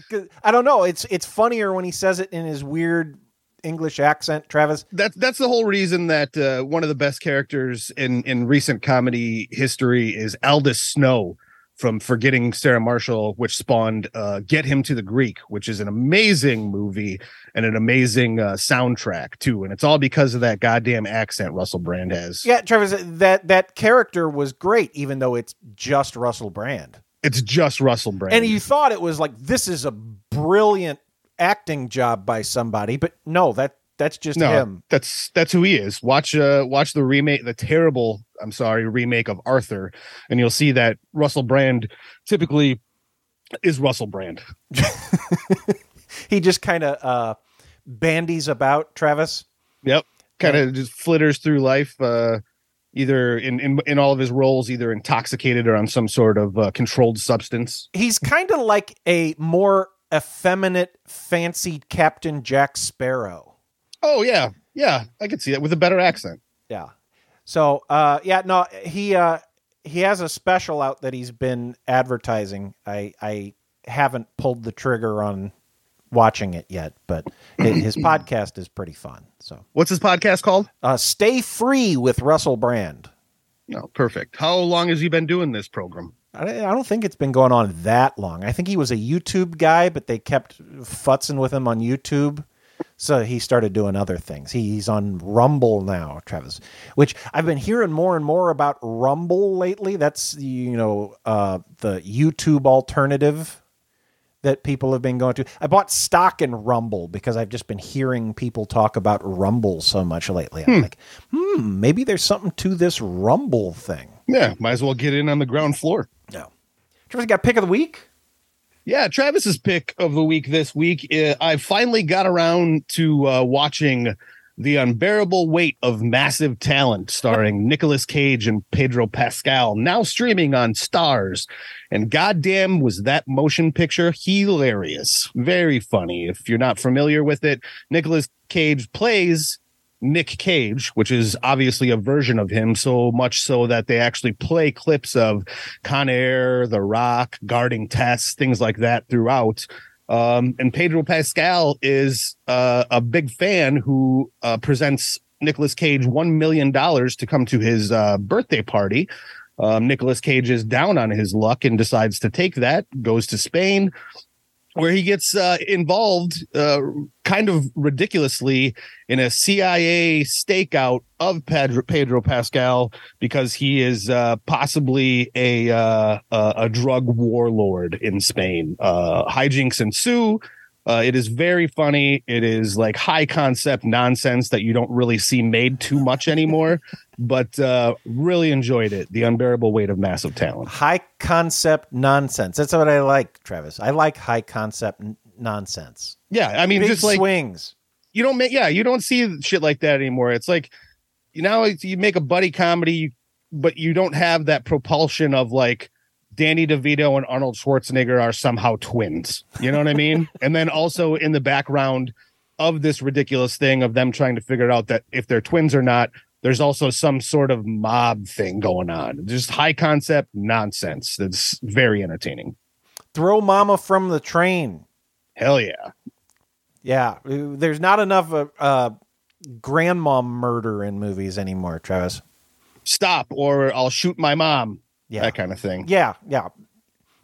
[SPEAKER 5] 'cause I don't know. It's it's funnier when he says it in his weird English accent, Travis.
[SPEAKER 6] That's that's the whole reason that uh, one of the best characters in in recent comedy history is Aldous Snow from Forgetting Sarah Marshall, which spawned uh, Get Him to the Greek, which is an amazing movie and an amazing uh, soundtrack too, and it's all because of that goddamn accent Russell Brand has.
[SPEAKER 5] Yeah, Travis, that that character was great, even though it's just Russell Brand.
[SPEAKER 6] It's just Russell Brand.
[SPEAKER 5] And you thought it was like this is a brilliant acting job by somebody, but no, that that's just
[SPEAKER 6] no,
[SPEAKER 5] him.
[SPEAKER 6] that's that's who he is. Watch uh watch the remake, the terrible, I'm sorry, remake of Arthur, and you'll see that Russell Brand typically is Russell Brand.
[SPEAKER 5] He just kind of uh bandies about, Travis.
[SPEAKER 6] Yep. Kind of just flitters through life, uh, either in, in in all of his roles, either intoxicated or on some sort of uh, controlled substance.
[SPEAKER 5] He's kind of like a more effeminate, fancied Captain Jack Sparrow.
[SPEAKER 6] Oh yeah, yeah, I could see that with a better accent.
[SPEAKER 5] Yeah. So, uh, yeah, no, he uh, he has a special out that he's been advertising. I I haven't pulled the trigger on watching it yet, but hi- his podcast is pretty fun. So,
[SPEAKER 6] What's his podcast called?
[SPEAKER 5] uh, Stay Free with Russell Brand.
[SPEAKER 6] No, perfect. How long has he been doing this program?
[SPEAKER 5] I don't think it's been going on that long. I think he was a YouTube guy, but they kept futzing with him on YouTube. So he started doing other things. He's on Rumble now, Travis, which I've been hearing more and more about Rumble lately. That's, you know, uh, the YouTube alternative that people have been going to. I bought stock in Rumble because I've just been hearing people talk about Rumble so much lately. I'm
[SPEAKER 6] Hmm.
[SPEAKER 5] like, hmm, maybe there's something to this Rumble thing.
[SPEAKER 6] Yeah, might as well get in on the ground floor.
[SPEAKER 5] Travis got pick of the week?
[SPEAKER 6] Yeah, Travis's pick of the week this week. Uh, I finally got around to uh, watching The Unbearable Weight of Massive Talent, starring Nicolas Cage and Pedro Pascal, now streaming on Starz. And goddamn, was that motion picture hilarious. Very funny. If you're not familiar with it, Nicolas Cage plays Nick Cage, which is obviously a version of him, so much so that they actually play clips of Con Air, The Rock, Guarding Tess, things like that throughout. Um, and Pedro Pascal is uh, a big fan who uh, presents Nicolas Cage $1 million to come to his uh, birthday party. Um, Nicolas Cage is down on his luck and decides to take that, goes to Spain, where he gets uh, involved uh, kind of ridiculously in a CIA stakeout of Pedro, Pedro Pascal because he is uh, possibly a, uh, a drug warlord in Spain. Uh, hijinks ensue. Uh, it is very funny. It is like high concept nonsense that you don't really see made too much anymore, but uh, really enjoyed it. The unbearable weight of massive talent.
[SPEAKER 5] high concept nonsense. That's what I like, Travis. I like high concept n- nonsense.
[SPEAKER 6] Yeah, I mean,
[SPEAKER 5] Big
[SPEAKER 6] just like
[SPEAKER 5] swings.
[SPEAKER 6] you don't make yeah you don't see shit like that anymore it's like you know you make a buddy comedy but you don't have that propulsion of like danny devito and arnold schwarzenegger are somehow twins. You know what i mean? And then also in the background of this ridiculous thing of them trying to figure out that if they're twins or not there's also some sort of mob thing going on. Just high concept nonsense that's very entertaining.
[SPEAKER 5] Throw mama from the train.
[SPEAKER 6] hell yeah.
[SPEAKER 5] Yeah, there's not enough uh, uh, grandma murder in movies anymore, Travis.
[SPEAKER 6] stop or i'll shoot my mom
[SPEAKER 5] Yeah.
[SPEAKER 6] that kind of thing
[SPEAKER 5] Yeah, yeah.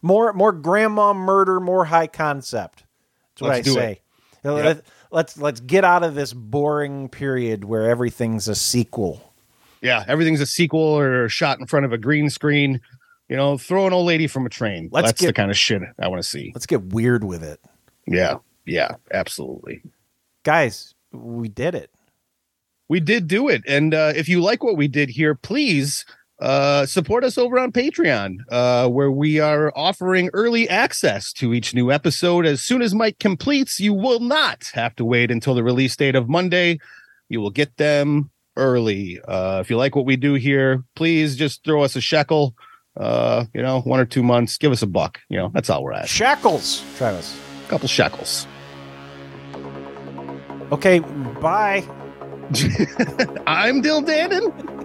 [SPEAKER 5] More more grandma murder, more high concept. That's what
[SPEAKER 6] Let's
[SPEAKER 5] I say.
[SPEAKER 6] it. Yep.
[SPEAKER 5] Let's let's get out of this boring period where everything's a sequel.
[SPEAKER 6] Yeah, everything's a sequel or shot in front of a green screen. You know, throw an old lady from a train.
[SPEAKER 5] Let's
[SPEAKER 6] That's the kind of shit I want to see.
[SPEAKER 5] Let's get weird with it.
[SPEAKER 6] Yeah, yeah, absolutely.
[SPEAKER 5] Guys, we did it.
[SPEAKER 6] We did do it. And uh, if you like what we did here, please uh, support us over on Patreon, uh, where we are offering early access to each new episode. As soon as Mike completes, you will not have to wait until the release date of Monday. You will get them early. Uh, if you like what we do here, please just throw us a shekel. Uh, you know, one or two months, give us a buck. You know, that's all we're at.
[SPEAKER 5] Shackles, Travis.
[SPEAKER 6] A couple shackles.
[SPEAKER 5] Okay, bye.
[SPEAKER 6] I'm Dill Dannon.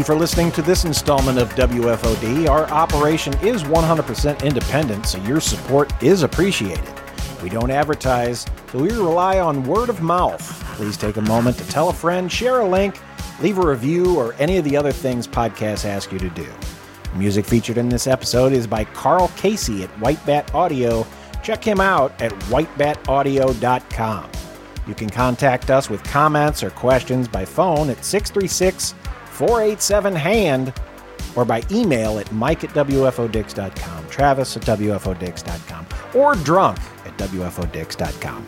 [SPEAKER 5] You for listening to this installment of WFOD. Our operation is 100% independent, so your support is appreciated. We don't advertise, so we rely on word of mouth. Please take a moment to tell a friend, share a link, leave a review, or any of the other things podcasts ask you to do. Music featured in this episode is by Karl Casey at Whitebat Audio. Check him out at whitebataudio.com. You can contact us with comments or questions by phone at 636 487 HAND or by email at mike at wfodix.com, travis at wfodix.com, or drunk at wfodix.com.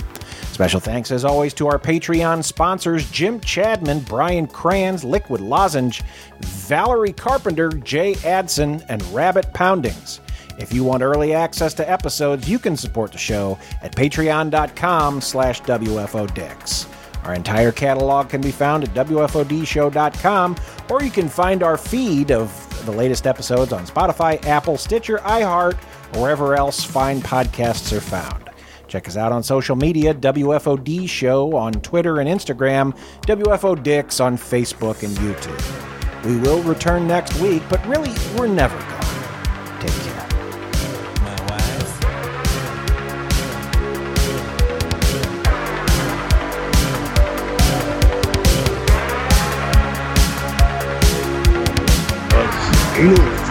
[SPEAKER 5] Special thanks, as always, to our Patreon sponsors Jim Chadman, Brian Crans, Liquid Lozenge, Valerie Carpenter, Jay Adson, and Rabbit Poundings. If you want early access to episodes, you can support the show at patreon.com slash wfodix. Our entire catalog can be found at WFODshow.com, or you can find our feed of the latest episodes on Spotify, Apple, Stitcher, iHeart, or wherever else fine podcasts are found. Check us out on social media WFOD Show on Twitter and Instagram, WFODix on Facebook and YouTube. We will return next week, but really, we're never gone. Take care.
[SPEAKER 23] Fuck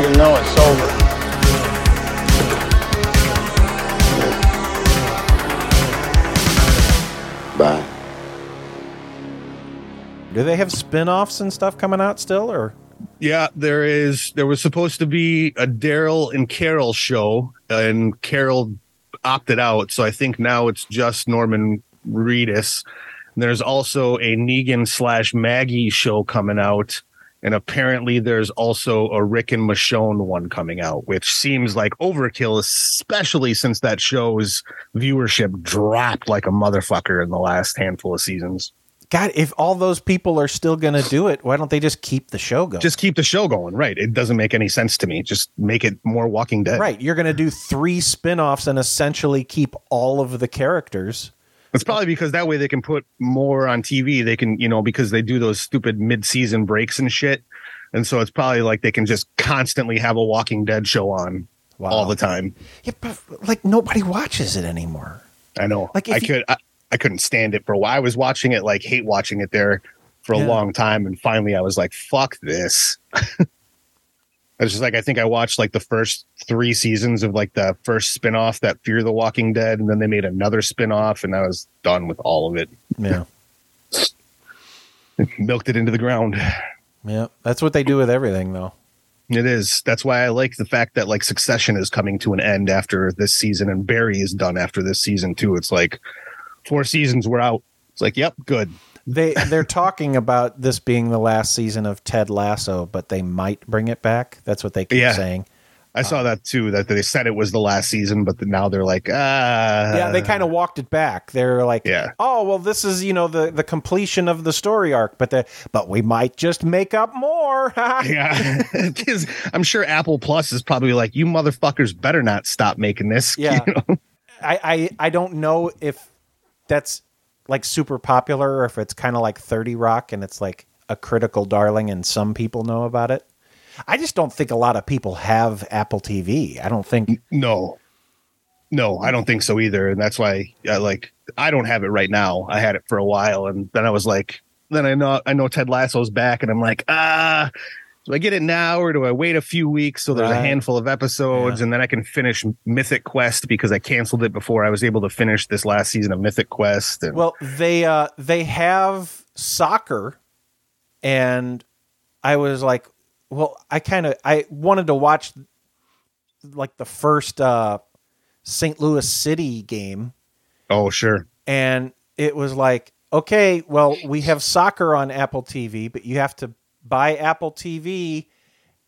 [SPEAKER 24] want you know it's over. Bye.
[SPEAKER 5] Do they have spin offs and stuff coming out still, or?
[SPEAKER 6] Yeah, there is. There was supposed to be a Daryl and Carol show, and Carol opted out. So I think now it's just Norman Reedus. There's also a Negan slash Maggie show coming out, and apparently there's also a Rick and Michonne one coming out, which seems like overkill, especially since that show's viewership dropped like a motherfucker in the last handful of seasons.
[SPEAKER 5] God, if all those people are still going to do it, why don't they just keep the show going?
[SPEAKER 6] Just keep the show going, right? It doesn't make any sense to me. Just make it more Walking Dead.
[SPEAKER 5] Right. You're going to do three spin offs and essentially keep all of the characters.
[SPEAKER 6] It's probably because that way they can put more on TV. They can, you know, because they do those stupid mid-season breaks and shit. And so it's probably like they can just constantly have a Walking Dead show on all the time.
[SPEAKER 5] Yeah, but like nobody watches it anymore.
[SPEAKER 6] I know.
[SPEAKER 5] Like,
[SPEAKER 6] I
[SPEAKER 5] you-
[SPEAKER 6] could, I, I couldn't stand it for a while. I was watching it, like hate watching it there for a
[SPEAKER 5] Yeah.
[SPEAKER 6] long time, and finally I was like, "Fuck this." I was just like, I think I watched like the first three seasons of like the first spin-off that Fear the Walking Dead, and then they made another spin-off, and I was done with all of it.
[SPEAKER 5] Yeah.
[SPEAKER 6] Milked it into the ground.
[SPEAKER 5] Yeah. That's what they do with everything, though.
[SPEAKER 6] It is. That's why I like the fact that like Succession is coming to an end after this season, and Barry is done after this season too. It's like four seasons we're out. It's like, yep, good.
[SPEAKER 5] They they're talking about this being the last season of Ted Lasso, but they might bring it back. That's what they keep
[SPEAKER 6] Yeah.
[SPEAKER 5] saying.
[SPEAKER 6] I saw that too. That they said it was the last season, but now they're like, ah,
[SPEAKER 5] yeah, they kind of walked it back. They're like,
[SPEAKER 6] Yeah.
[SPEAKER 5] oh well, this is you know the the completion of the story arc, but the but we might just make up more.
[SPEAKER 6] yeah. Because I'm sure Apple Plus is probably like, you motherfuckers better not stop making this.
[SPEAKER 5] Yeah.
[SPEAKER 6] You know?
[SPEAKER 5] I, I I don't know if that's like super popular or if it's kind of like 30 Rock and it's like a critical darling and some people know about it. I just don't think a lot of people have Apple TV. I don't think
[SPEAKER 6] No, no, I don't think so either. And that's why, I like, I don't have it right now. I had it for a while, and then I was like, then I know I know Ted Lasso's back, and I'm like, ah, do I get it now or do I wait a few weeks so there's a handful of episodes and then I can finish Mythic Quest because I canceled it before I was able to finish this last season of Mythic Quest. And
[SPEAKER 5] Well, they uh they have soccer and I was like, well, I kind of I wanted to watch like the first uh St. Louis City game
[SPEAKER 6] oh sure,
[SPEAKER 5] and it was like, okay, well, we have soccer on Apple TV, but you have to buy Apple TV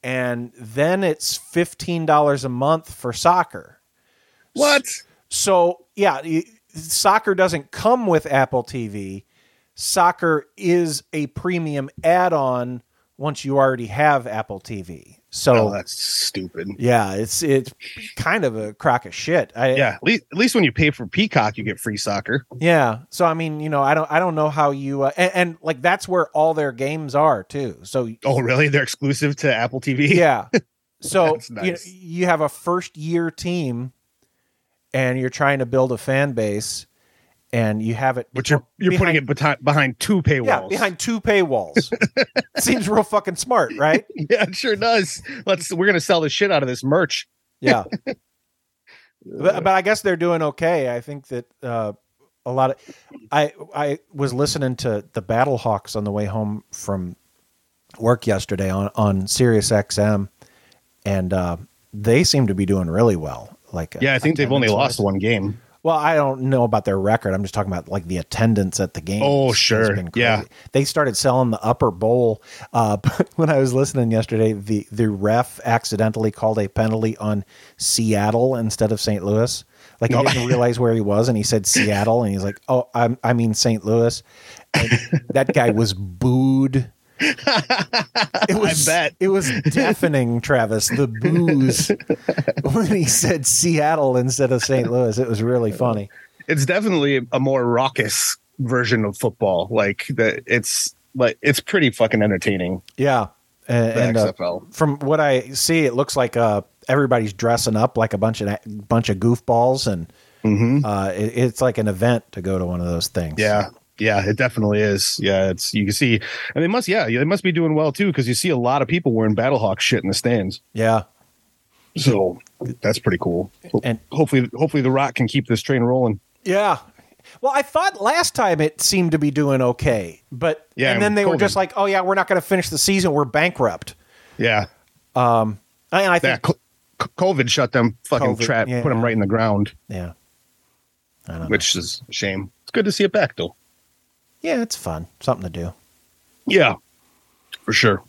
[SPEAKER 5] and then it's $15 a month for soccer.
[SPEAKER 6] What?
[SPEAKER 5] So, yeah, soccer doesn't come with Apple TV. Soccer is a premium add-on once you already have Apple TV. So
[SPEAKER 6] oh, that's stupid.
[SPEAKER 5] yeah, it's it's kind of a crock of shit. I,
[SPEAKER 6] Yeah, at least, at least when you pay for Peacock, you get free soccer.
[SPEAKER 5] Yeah. So I mean, you know, I don't I don't know how you uh, and, and like that's where all their games are too. So
[SPEAKER 6] Oh, really? They're exclusive to Apple TV?
[SPEAKER 5] yeah. So
[SPEAKER 6] That's
[SPEAKER 5] you, you have a first year team and you're trying to build a fan base and you have it
[SPEAKER 6] But you're you're putting it behind, behind two paywalls.
[SPEAKER 5] yeah, behind two paywalls. Seems real fucking smart, right?
[SPEAKER 6] yeah, it sure does. Let's we're gonna sell the shit out of this merch.
[SPEAKER 5] Yeah. but, but I guess they're doing okay. I think that uh, a lot of I I was listening to the Battle Hawks on the way home from work yesterday on on Sirius XM, and uh, they seem to be doing really well. Like
[SPEAKER 6] Yeah, I think they've only lost one game.
[SPEAKER 5] Well, I don't know about their record. I'm just talking about like the attendance at the game.
[SPEAKER 6] Oh, sure. Yeah.
[SPEAKER 5] They started selling the upper bowl. Uh, when I was listening yesterday, the, the ref accidentally called a penalty on Seattle instead of St. Louis. Like he
[SPEAKER 6] Oh.
[SPEAKER 5] didn't realize where he was, and he said Seattle, and he's like, "Oh, I'm, I mean St. Louis." And that guy was booed. It was,
[SPEAKER 6] bet.
[SPEAKER 5] it was deafening, Travis. The boos when he said Seattle instead of St. Louis. It was really funny.
[SPEAKER 6] It's definitely a more raucous version of football. Like that, it's like it's pretty fucking entertaining.
[SPEAKER 5] Yeah, and, and, uh,
[SPEAKER 6] XFL.
[SPEAKER 5] from what I see, it looks like uh, everybody's dressing up like a bunch of bunch of goofballs, and uh, it, it's like an event to go to one of those things.
[SPEAKER 6] Yeah. Yeah, it definitely is. Yeah, it's you can see, and they must. Yeah, they must be doing well too because you see a lot of people wearing Battlehawk shit in the stands.
[SPEAKER 5] yeah.
[SPEAKER 6] So that's pretty cool.
[SPEAKER 5] And-
[SPEAKER 6] hopefully, hopefully, the Rock can keep this train rolling.
[SPEAKER 5] Yeah. Well, I thought last time it seemed to be doing okay, but
[SPEAKER 6] Yeah,
[SPEAKER 5] and then they were just like, "Oh yeah, we're not going to finish the season. We're bankrupt."
[SPEAKER 6] Yeah,
[SPEAKER 5] Um, and I think,
[SPEAKER 6] co- COVID shut them fucking
[SPEAKER 5] COVID,
[SPEAKER 6] trap,
[SPEAKER 5] yeah.
[SPEAKER 6] put them right in the ground,
[SPEAKER 5] yeah, I don't know.
[SPEAKER 6] which is a shame. It's good to see it back though.
[SPEAKER 5] Yeah, it's fun, something to do.
[SPEAKER 6] Yeah, for sure.